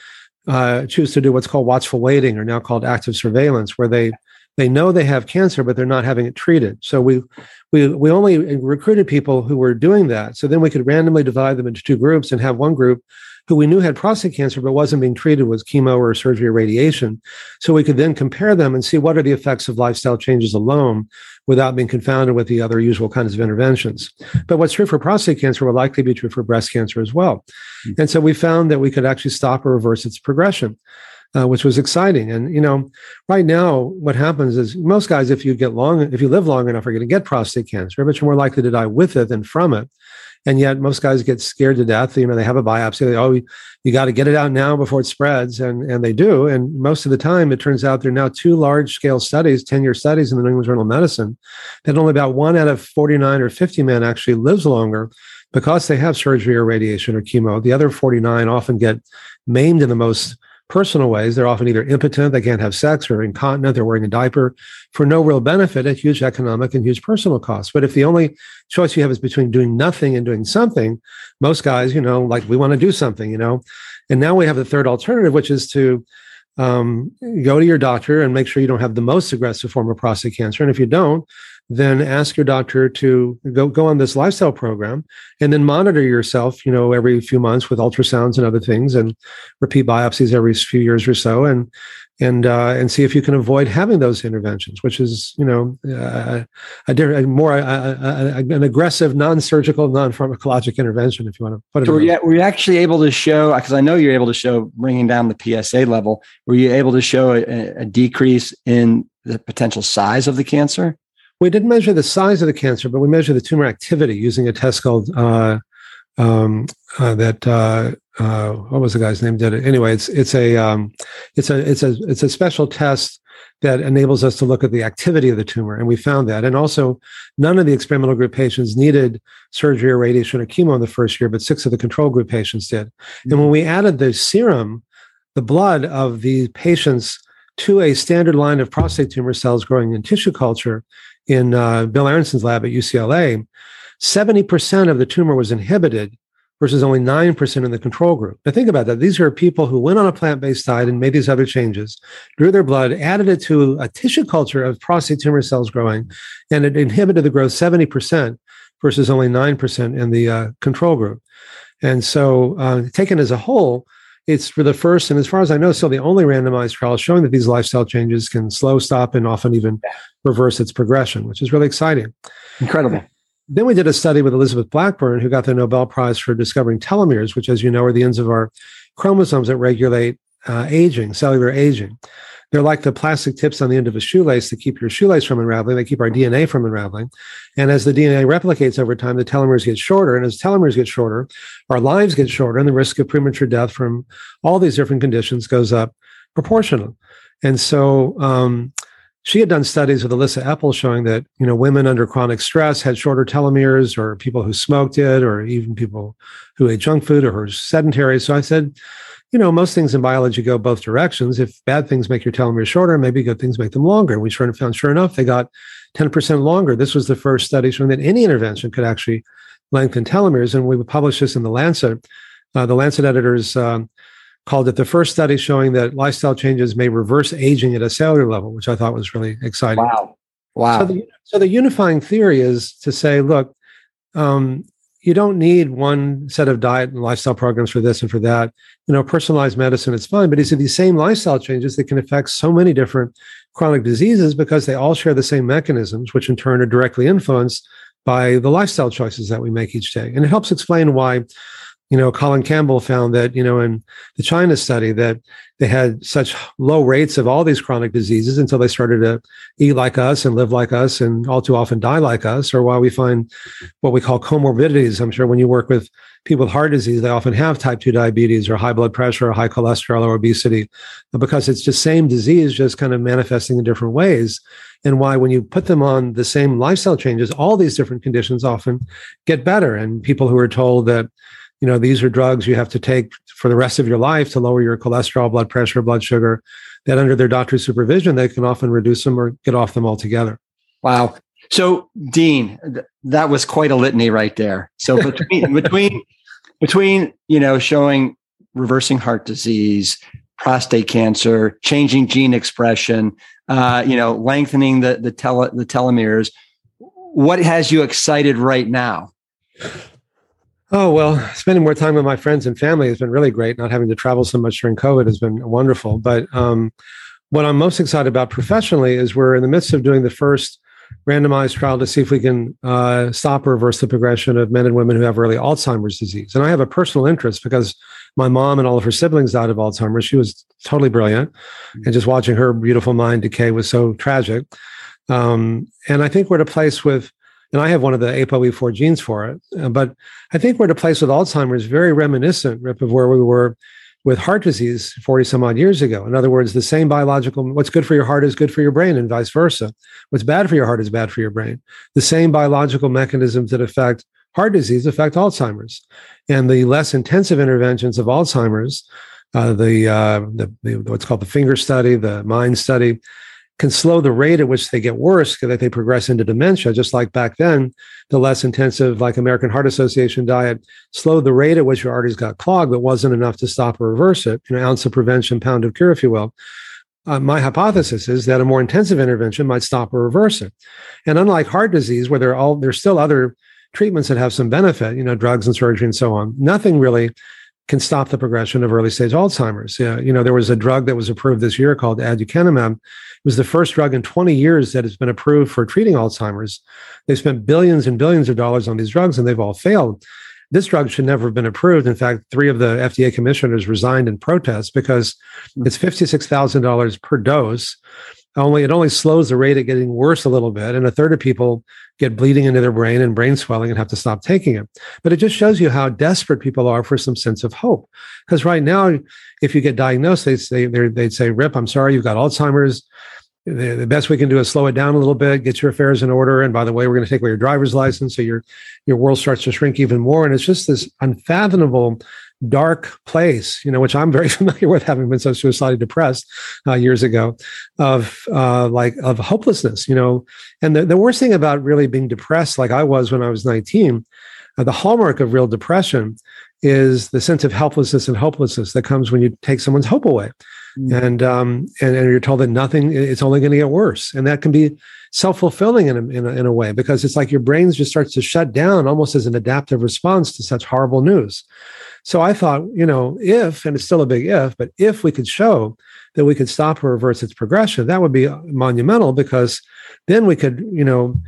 uh, choose to do what's called watchful waiting, or now called active surveillance, where they they know they have cancer, but they're not having it treated. So we we we only recruited people who were doing that. So then we could randomly divide them into two groups and have one group who we knew had prostate cancer but wasn't being treated with chemo or surgery or radiation. So we could then compare them and see what are the effects of lifestyle changes alone without being confounded with the other usual kinds of interventions. But what's true for prostate cancer will likely be true for breast cancer as well. Mm-hmm. And so we found that we could actually stop or reverse its progression. Uh, which was exciting. And you know, right now, what happens is most guys, if you get long, if you live long enough, are going to get prostate cancer, but you're more likely to die with it than from it. And yet most guys get scared to death. You know, they have a biopsy. They, oh, you got to get it out now before it spreads. And, and they do. And most of the time, it turns out there are now two large scale studies, 10 year studies in the New England Journal of Medicine, that only about one out of 49 or 50 men actually lives longer because they have surgery or radiation or chemo. The other 49 often get maimed in the most personal ways. They're often either impotent, they can't have sex, or incontinent, they're wearing a diaper for no real benefit at huge economic and huge personal costs. But if the only choice you have is between doing nothing and doing something, most guys, you know, like we want to do something, you know. And now we have the third alternative, which is to um, go to your doctor and make sure you don't have the most aggressive form of prostate cancer. And if you don't, then ask your doctor to go go on this lifestyle program and then monitor yourself you know every few months with ultrasounds and other things and repeat biopsies every few years or so and and uh, and see if you can avoid having those interventions which is you know uh, a, a more a, a, an aggressive non-surgical non-pharmacologic intervention if you want to put it so were you, were you actually able to show because i know you're able to show bringing down the psa level were you able to show a decrease in the potential size of the cancer we didn't measure the size of the cancer, but we measured the tumor activity using a test called uh, um, uh, that. Uh, uh what was the guy's name? Did it anyway? It's it's a um, it's a it's a it's a special test that enables us to look at the activity of the tumor. And we found that. And also, none of the experimental group patients needed surgery or radiation or chemo in the first year, but six of the control group patients did. Mm-hmm. And when we added the serum, the blood of the patients to a standard line of prostate tumor cells growing in tissue culture in uh, Bill Aronson's lab at UCLA, 70% of the tumor was inhibited versus only 9% in the control group. Now, think about that. These are people who went on a plant based diet and made these other changes, drew their blood, added it to a tissue culture of prostate tumor cells growing, and it inhibited the growth 70% versus only 9% in the uh, control group. And so, uh, taken as a whole, it's for the first, and as far as I know, still the only randomized trial showing that these lifestyle changes can slow, stop, and often even reverse its progression, which is really exciting. Incredible. Then we did a study with Elizabeth Blackburn, who got the Nobel Prize for discovering telomeres, which, as you know, are the ends of our chromosomes that regulate uh, aging, cellular aging. They're like the plastic tips on the end of a shoelace to keep your shoelace from unraveling. They keep our DNA from unraveling. And as the DNA replicates over time, the telomeres get shorter. And as telomeres get shorter, our lives get shorter, and the risk of premature death from all these different conditions goes up proportional. And so, um, she had done studies with Elissa Epel showing that you know women under chronic stress had shorter telomeres, or people who smoked it, or even people who ate junk food or were sedentary. So I said, you know, most things in biology go both directions. If bad things make your telomeres shorter, maybe good things make them longer. We sure found, sure enough, they got 10% longer. This was the first study showing that any intervention could actually lengthen telomeres, and we published this in the Lancet. Uh, the Lancet editors um, called it the first study showing that lifestyle changes may reverse aging at a cellular level, which I thought was really exciting. Wow. Wow. So the, so the unifying theory is to say, look, um, you don't need one set of diet and lifestyle programs for this and for that. You know, personalized medicine is fine, but it's these same lifestyle changes that can affect so many different chronic diseases because they all share the same mechanisms, which in turn are directly influenced by the lifestyle choices that we make each day. And it helps explain why you know, Colin Campbell found that, you know, in the China study that they had such low rates of all these chronic diseases until they started to eat like us and live like us and all too often die like us, or why we find what we call comorbidities. I'm sure when you work with people with heart disease, they often have type 2 diabetes or high blood pressure or high cholesterol or obesity because it's the same disease, just kind of manifesting in different ways. And why, when you put them on the same lifestyle changes, all these different conditions often get better. And people who are told that, you know these are drugs you have to take for the rest of your life to lower your cholesterol blood pressure blood sugar that under their doctor's supervision they can often reduce them or get off them altogether. Wow. So dean th- that was quite a litany right there. So [laughs] between between between you know showing reversing heart disease prostate cancer changing gene expression uh, you know lengthening the the, tele, the telomeres what has you excited right now Oh, well, spending more time with my friends and family has been really great. Not having to travel so much during COVID has been wonderful. But um, what I'm most excited about professionally is we're in the midst of doing the first randomized trial to see if we can uh, stop or reverse the progression of men and women who have early Alzheimer's disease. And I have a personal interest because my mom and all of her siblings died of Alzheimer's. She was totally brilliant. And just watching her beautiful mind decay was so tragic. Um, and I think we're at a place with and I have one of the ApoE4 genes for it. Uh, but I think we're at a place with Alzheimer's very reminiscent, Rip, of where we were with heart disease 40 some odd years ago. In other words, the same biological, what's good for your heart is good for your brain, and vice versa. What's bad for your heart is bad for your brain. The same biological mechanisms that affect heart disease affect Alzheimer's. And the less intensive interventions of Alzheimer's, uh, the, uh, the, the, what's called the finger study, the mind study, can slow the rate at which they get worse that they progress into dementia. Just like back then, the less intensive, like American Heart Association diet, slowed the rate at which your arteries got clogged, but wasn't enough to stop or reverse it. You know, ounce of prevention, pound of cure, if you will. Uh, my hypothesis is that a more intensive intervention might stop or reverse it. And unlike heart disease, where there are all there's still other treatments that have some benefit, you know, drugs and surgery and so on. Nothing really can stop the progression of early stage Alzheimer's. Yeah, you know, there was a drug that was approved this year called aducanumab. It was the first drug in 20 years that has been approved for treating Alzheimer's. They spent billions and billions of dollars on these drugs and they've all failed. This drug should never have been approved. In fact, three of the FDA commissioners resigned in protest because it's $56,000 per dose only it only slows the rate of getting worse a little bit and a third of people get bleeding into their brain and brain swelling and have to stop taking it. But it just shows you how desperate people are for some sense of hope. Because right now if you get diagnosed they say they'd say rip i'm sorry you've got alzheimer's the, the best we can do is slow it down a little bit, get your affairs in order. And by the way, we're going to take away your driver's license. So your, your world starts to shrink even more. And it's just this unfathomable dark place, you know, which I'm very [laughs] familiar with, having been so suicidally depressed uh, years ago, of uh, like of hopelessness, you know. And the, the worst thing about really being depressed, like I was when I was 19, uh, the hallmark of real depression is the sense of helplessness and hopelessness that comes when you take someone's hope away. Mm. And, um, and and you're told that nothing, it's only going to get worse, and that can be self-fulfilling in a, in a, in a way because it's like your brain just starts to shut down almost as an adaptive response to such horrible news. So I thought, you know, if, and it's still a big if, but if we could show that we could stop or reverse its progression, that would be monumental because then we could, you know,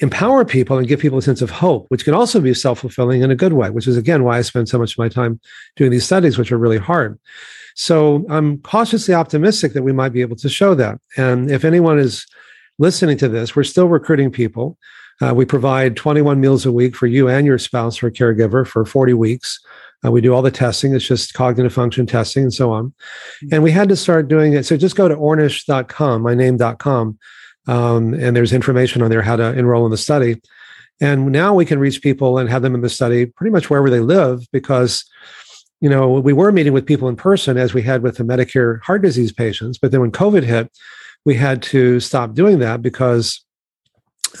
empower people and give people a sense of hope, which can also be self fulfilling in a good way, which is again why I spend so much of my time doing these studies, which are really hard. So I'm cautiously optimistic that we might be able to show that. And if anyone is listening to this, we're still recruiting people. Uh, we provide 21 meals a week for you and your spouse or caregiver for 40 weeks. Uh, we do all the testing. It's just cognitive function testing and so on. Mm-hmm. And we had to start doing it. So just go to ornish.com, my name.com, um, and there's information on there how to enroll in the study. And now we can reach people and have them in the study pretty much wherever they live because, you know, we were meeting with people in person as we had with the Medicare heart disease patients. But then when COVID hit, we had to stop doing that because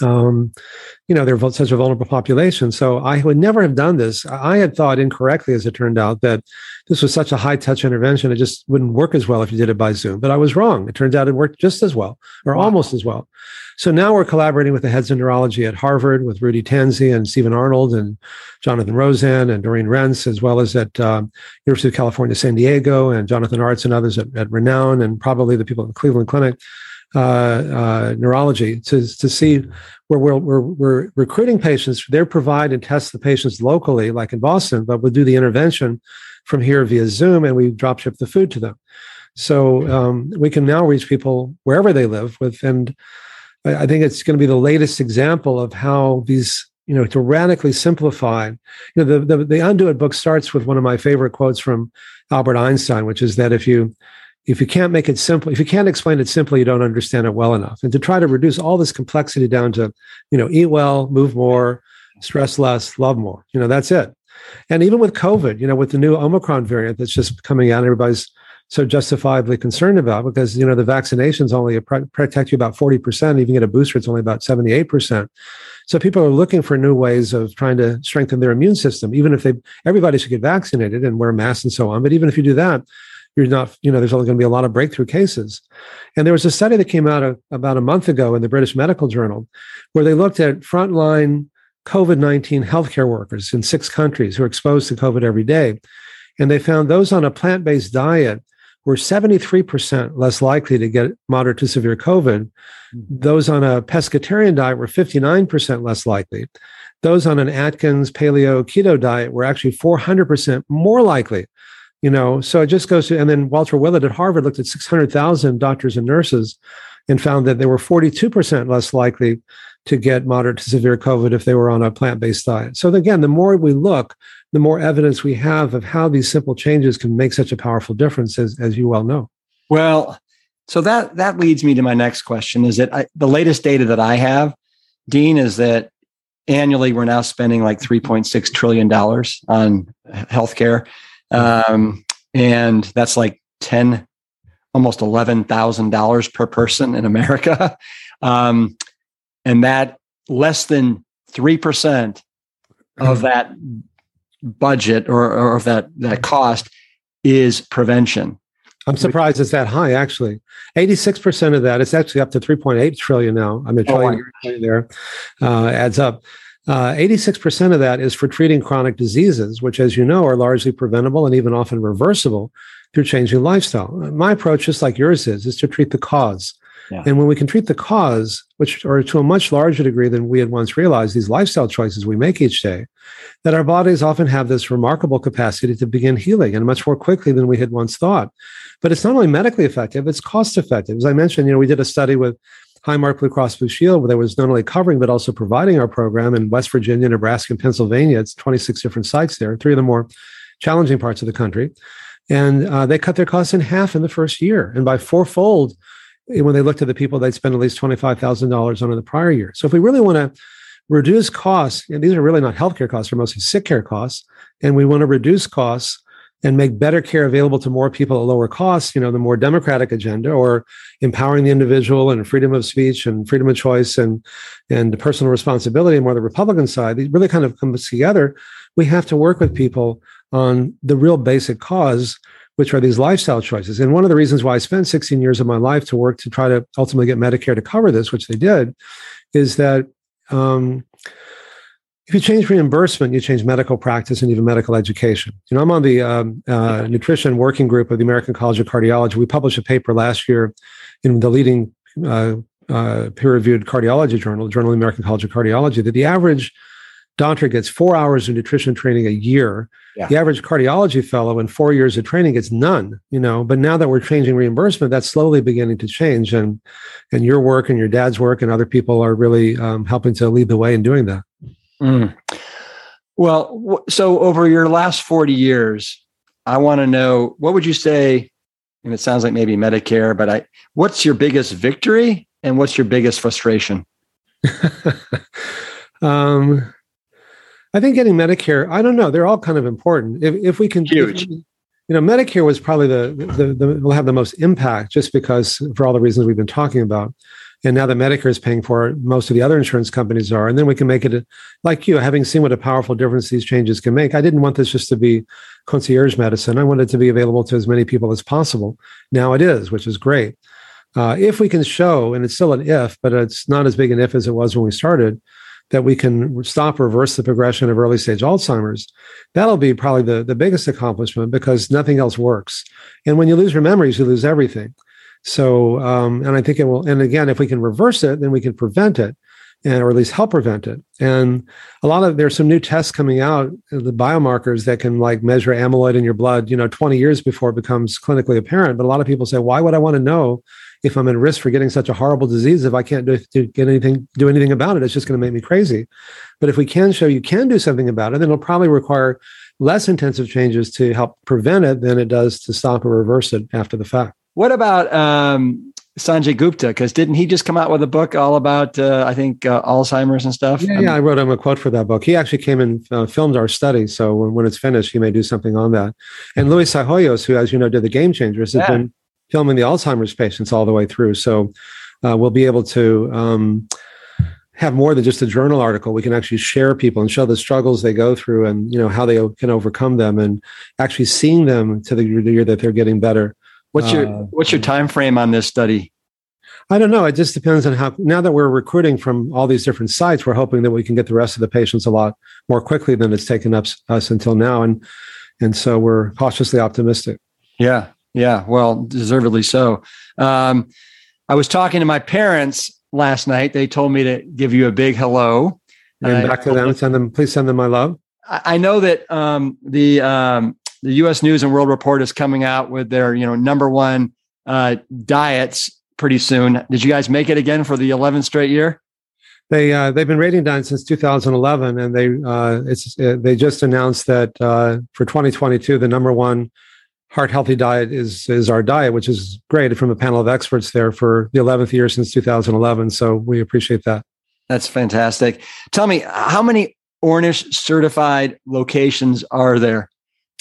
um, you know, they're such a vulnerable population. So I would never have done this. I had thought incorrectly, as it turned out, that this was such a high touch intervention. It just wouldn't work as well if you did it by Zoom. But I was wrong. It turns out it worked just as well, or wow. almost as well. So now we're collaborating with the heads of neurology at Harvard, with Rudy Tanzi and Steven Arnold and Jonathan Rosen and Dorene Rentz, as well as at um, University of California, San Diego, and Jonathan Artz and others at, at Renown, and probably the people at the Cleveland Clinic uh, uh, neurology to, to see where we're, we're, we're, recruiting patients. They provide and test the patients locally, like in Boston, but we'll do the intervention from here via Zoom and we drop ship the food to them. So um, we can now reach people wherever they live with, and I, think it's going to be the latest example of how these you know, to radically simplify. You know, the, the, the Undo It book starts with one of my favorite quotes from Albert Einstein, which is that if you if you can't make it simple, if you can't explain it simply, you don't understand it well enough. And to try to reduce all this complexity down to, you know, eat well, move more, stress less, love more. You know, that's it. And even with COVID, you know, with the new Omicron variant that's just coming out, everybody's so justifiably concerned about because you know the vaccinations only protect you about 40% even get a booster it's only about 78% so people are looking for new ways of trying to strengthen their immune system even if they everybody should get vaccinated and wear masks and so on but even if you do that you're not, you know, there's only going to be a lot of breakthrough cases. And there was a study that came out a, about a month ago in the British Medical Journal where they looked at frontline COVID 19 healthcare workers in six countries who are exposed to COVID every day. And they found those on a plant based diet were 73% less likely to get moderate to severe COVID. Mm-hmm. Those on a pescatarian diet were 59% less likely. Those on an Atkins paleo keto diet were actually 400% more likely you know so it just goes to and then walter willett at harvard looked at 600000 doctors and nurses and found that they were 42% less likely to get moderate to severe covid if they were on a plant-based diet. So again the more we look the more evidence we have of how these simple changes can make such a powerful difference as, as you well know. Well so that that leads me to my next question. Is that I, the latest data that i have dean is that annually we're now spending like 3.6 trillion dollars on healthcare um, and that's like 10, almost $11,000 per person in America. [laughs] Um, and that less than 3% of hmm. that budget or, or of that, that cost is prevention. I'm surprised it's that high, actually. 86% of that, it's actually up to 3.8 trillion now. I mean, oh, trillion oh, there uh, adds up. Uh, 86% of that is for treating chronic diseases, which, as you know, are largely preventable and even often reversible through changing lifestyle. My approach, just like yours is, is to treat the cause. Yeah. And when we can treat the cause, which are to a much larger degree than we had once realized, these lifestyle choices we make each day, that our bodies often have this remarkable capacity to begin healing and much more quickly than we had once thought. But it's not only medically effective, it's cost effective. As I mentioned, you know, we did a study with Highmark Blue Cross Blue Shield, where there was not only covering but also providing our program in West Virginia, Nebraska, and Pennsylvania. It's 26 different sites there, three of the more challenging parts of the country. And uh, they cut their costs in half in the first year and by fourfold when they looked at the people they'd spent at least $25,000 on in the prior year. So if we really want to reduce costs, and these are really not healthcare costs, they're mostly sick care costs, and we want to reduce costs and make better care available to more people at lower costs, you know, the more democratic agenda or empowering the individual and freedom of speech and freedom of choice and and personal responsibility, more the Republican side, these really kind of comes together. We have to work with people on the real basic cause, which are these lifestyle choices. And one of the reasons why I spent 16 years of my life to work to try to ultimately get Medicare to cover this, which they did, is that um, if you change reimbursement, you change medical practice and even medical education. You know, I'm on the um, uh, nutrition working group of the American College of Cardiology. We published a paper last year in the leading uh, uh, peer-reviewed cardiology journal, the Journal of the American College of Cardiology, that the average doctor gets four hours of nutrition training a year. Yeah. The average cardiology fellow in four years of training gets none. You know, but now that we're changing reimbursement, that's slowly beginning to change, and and your work and your dad's work and other people are really um, helping to lead the way in doing that. Mm. Well, so over your last 40 years, I want to know what would you say? And it sounds like maybe Medicare, but I, what's your biggest victory and what's your biggest frustration? [laughs] um, I think getting Medicare, I don't know, they're all kind of important. If, if we can, huge. If, you know, Medicare was probably the, the, the, will have the most impact just because for all the reasons we've been talking about. And now that Medicare is paying for it, most of the other insurance companies are. And then we can make it like you, having seen what a powerful difference these changes can make. I didn't want this just to be concierge medicine. I wanted to be available to as many people as possible. Now it is, which is great. Uh, if we can show, and it's still an if, but it's not as big an if as it was when we started, that we can stop reverse the progression of early stage Alzheimer's, that'll be probably the, the biggest accomplishment because nothing else works. And when you lose your memories, you lose everything. So, um, and I think it will, and again, if we can reverse it, then we can prevent it and, or at least help prevent it. And a lot of, there's some new tests coming out, uh, the biomarkers that can like measure amyloid in your blood, you know, 20 years before it becomes clinically apparent. But a lot of people say, why would I want to know if I'm at risk for getting such a horrible disease if I can't do, get anything, do anything about it? It's just going to make me crazy. But if we can show you can do something about it, then it'll probably require less intensive changes to help prevent it than it does to stop or reverse it after the fact. What about um, Sanjay Gupta? Because didn't he just come out with a book all about, uh, I think, uh, Alzheimer's and stuff? Yeah, yeah, I wrote him a quote for that book. He actually came and uh, filmed our study. So when, when, it's finished, he may do something on that. And Louis Psihoyos, who, as you know, did the Game Changers, has yeah. been filming the Alzheimer's patients all the way through. So uh, we'll be able to. Um, have more than just a journal article we can actually share people and show the struggles they go through and you know how they can overcome them and actually seeing them to the degree that they're getting better What's your uh, what's your time frame on this study? I don't know. It just depends on how. Now that we're recruiting from all these different sites, we're hoping that we can get the rest of the patients a lot more quickly than it's taken us, us until now, and and so we're cautiously optimistic. Yeah, yeah. Well, deservedly so. Um, I was talking to my parents last night. They told me to give you a big hello. And back to them. Send them. Please send them my love. I know that um, the um, the U.S. News and World Report is coming out with their you know number one uh, diets pretty soon. Did you guys make it again for the 11th straight year? They uh, they've been rating diets since 2011, and they uh, it's uh, they just announced that uh, for 2022 the number one heart healthy diet is is our diet, which is great from a panel of experts there for the 11th year since 2011. So we appreciate that. That's fantastic. Tell me, how many Ornish certified locations are there?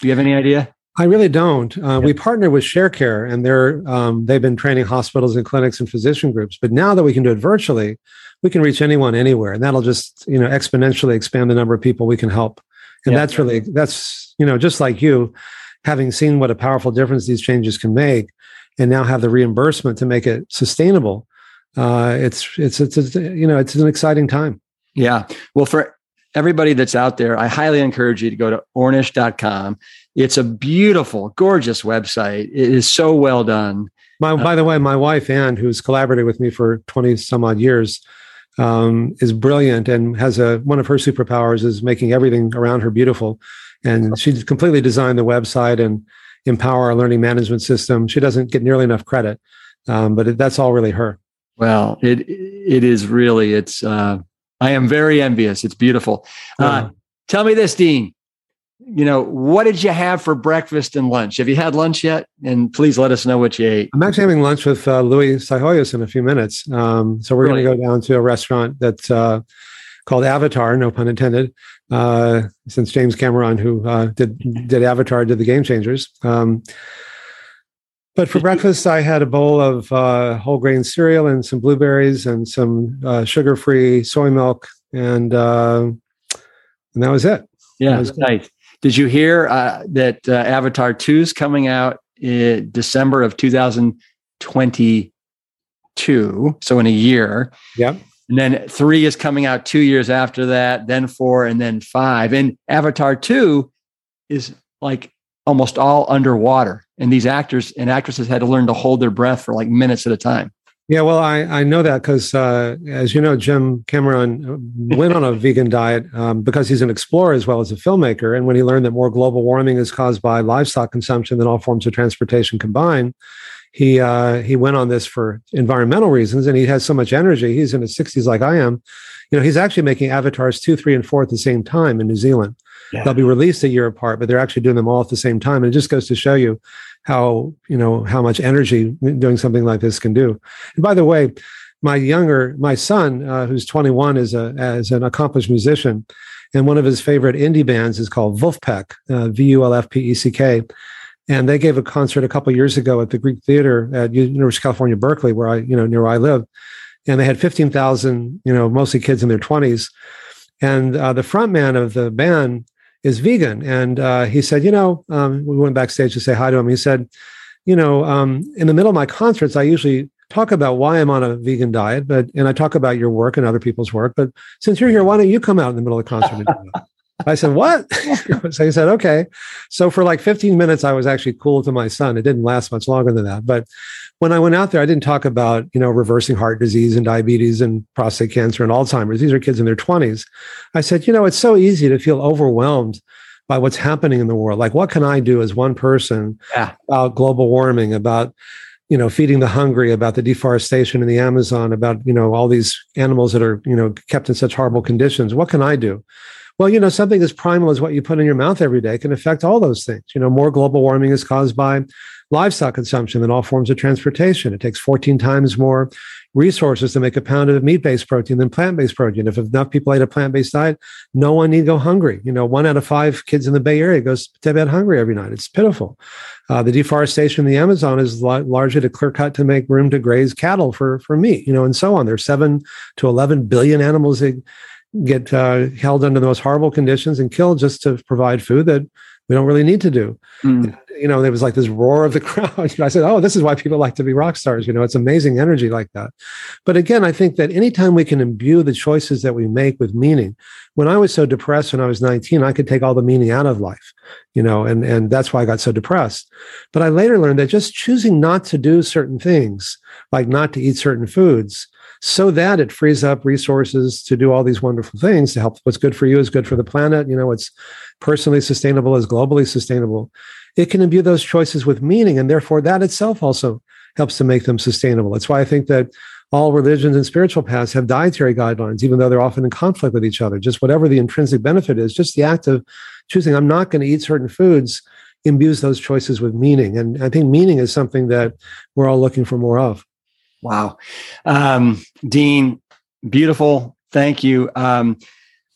Do you have any idea? I really don't. Uh, yeah. We partner with ShareCare, and they're um, they've been training hospitals and clinics and physician groups. But now that we can do it virtually, we can reach anyone anywhere, and that'll just you know exponentially expand the number of people we can help. And yeah. that's really that's you know just like you, having seen what a powerful difference these changes can make, and now have the reimbursement to make it sustainable. Uh, it's, it's it's it's you know it's an exciting time. Yeah. Well, for everybody that's out there, I highly encourage you to go to ornish.com. It's a beautiful, gorgeous website. It is so well done. My, uh, by the way, my wife, Ann, who's collaborated with me for 20 some odd years, um, is brilliant and has a one of her superpowers is making everything around her beautiful. And she completely designed the website and empower our learning management system. She doesn't get nearly enough credit, um, but it, that's all really her. Well, it it is really it's uh, I am very envious. It's beautiful. Uh, tell me this, Dean. you know, what did you have for breakfast and lunch? Have you had lunch yet? And please let us know what you ate. I'm actually having lunch with uh, Louis Psihoyos in a few minutes. Um, so we're really? going to go down to a restaurant that's uh, called Avatar, no pun intended, uh, since James Cameron, who uh, did did Avatar, did the Game Changers. Um, but for breakfast, I had a bowl of uh, whole grain cereal and some blueberries and some uh, sugar free soy milk, and and that was it. Yeah, it was nice. Did you hear uh, that uh, Avatar 2 is coming out in December of 2022? So in a year. Yeah. And then three is coming out two years after that, then four, and then five. And Avatar 2 is like almost all underwater. And these actors and actresses had to learn to hold their breath for like minutes at a time. Yeah, well, I, I know that because, uh, as you know, Jim Cameron uh, went on a vegan diet um, because he's an explorer as well as a filmmaker. And when he learned that more global warming is caused by livestock consumption than all forms of transportation combined, he uh, he went on this for environmental reasons. And he has so much energy. He's in his 60s like I am. You know, he's actually making avatars two, three, and four at the same time in New Zealand. Yeah. They'll be released a year apart, but they're actually doing them all at the same time. And it just goes to show you how you know how much energy doing something like this can do. And by the way, my younger my son, uh, who's 21, is a as an accomplished musician, and one of his favorite indie bands is called Vulfpeck, uh, V U L F P E C K. And they gave a concert a couple years ago at the Greek Theater at University of California, Berkeley, where I, you know, near where I live. And they had 15,000, you know, mostly kids in their 20s. And uh, the front man of the band is vegan. And uh, he said, you know, um, we went backstage to say hi to him. He said, you know, um, in the middle of my concerts, I usually talk about why I'm on a vegan diet, but and I talk about your work and other people's work. But since you're here, why don't you come out in the middle of the concert? I said, what? [laughs] [laughs] so he said, okay. So for like 15 minutes, I was actually cool to my son. It didn't last much longer than that. But when I went out there, I didn't talk about, you know, reversing heart disease and diabetes and prostate cancer and Alzheimer's. These are kids in their 20s. I said, you know, it's so easy to feel overwhelmed by what's happening in the world. Like, what can I do as one person yeah. about global warming, about, you know, feeding the hungry, about the deforestation in the Amazon, about, you know, all these animals that are, you know, kept in such horrible conditions? What can I do? Well, you know, something as primal as what you put in your mouth every day can affect all those things. You know, more global warming is caused by livestock consumption than all forms of transportation. It takes 14 times more resources to make a pound of meat based protein than plant based protein. If enough people ate a plant based diet, no one need go hungry. You know, one out of five kids in the Bay Area goes to bed hungry every night. It's pitiful. Uh, the deforestation in the Amazon is la- largely to clear cut to make room to graze cattle for, for meat, you know, and so on. There's seven to 11 billion animals that get uh, held under the most horrible conditions and killed just to provide food that we don't really need to do. Mm. You know, there was like this roar of the [laughs] crowd. I said, "Oh, this is why people like to be rock stars." You know, it's amazing energy like that. But again, I think that anytime we can imbue the choices that we make with meaning. When I was so depressed when I was 19, I could take all the meaning out of life. You know, and and that's why I got so depressed. But I later learned that just choosing not to do certain things, like not to eat certain foods, so that it frees up resources to do all these wonderful things to help what's good for you is good for the planet. You know what's personally sustainable is globally sustainable. It can imbue those choices with meaning and therefore that itself also helps to make them sustainable. That's why i think that all religions and spiritual paths have dietary guidelines even though they're often in conflict with each other. Just whatever the intrinsic benefit is just the act of choosing i'm not going to eat certain foods imbues those choices with meaning. And i think meaning is something that we're all looking for more of Wow. Um, Dean, beautiful. Thank you. Um,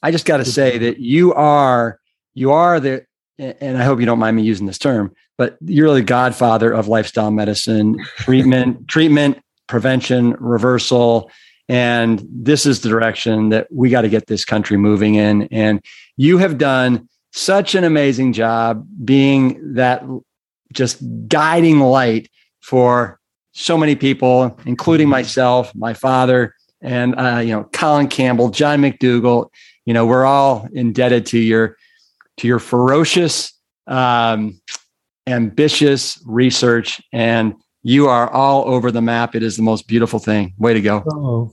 I just got to say that you are, you are the, and I hope you don't mind me using this term, but you're the godfather of lifestyle medicine, [laughs] treatment, treatment, prevention, reversal. And this is the direction that we got to get this country moving in. And you have done such an amazing job being that just guiding light for so many people, including myself, my father, and uh, you know Colin Campbell, John McDougall. You know, we're all indebted to your to your ferocious, um, ambitious research, and you are all over the map. It is the most beautiful thing. Way to go! Oh,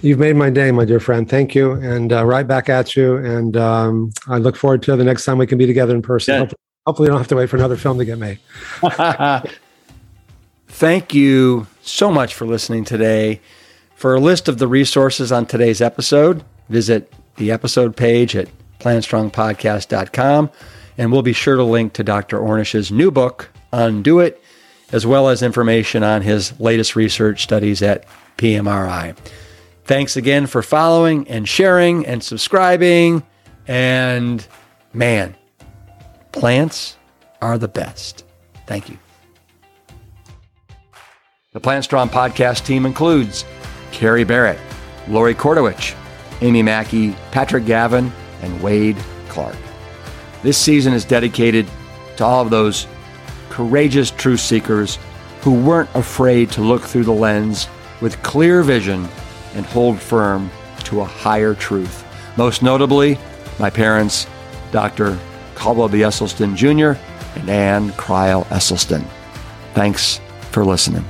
you've made my day, my dear friend. Thank you, and uh, right back at you. And um, I look forward to the next time we can be together in person. Yeah. Hopefully, hopefully, we don't have to wait for another film to get made. [laughs] Thank you so much for listening today. For a list of the resources on today's episode, visit the episode page at plantstrongpodcast.com. And we'll be sure to link to Dr. Ornish's new book, Undo It, as well as information on his latest research studies at PMRI. Thanks again for following and sharing and subscribing. And man, plants are the best. Thank you. The Plant Strong podcast team includes Carrie Barrett, Lori Kordowich, Amy Mackey, Patrick Gavin, and Wade Clark. This season is dedicated to all of those courageous truth seekers who weren't afraid to look through the lens with clear vision and hold firm to a higher truth. Most notably, my parents, Dr. Caldwell B. Esselstyn Jr. and Ann Crile Esselstyn. Thanks for listening.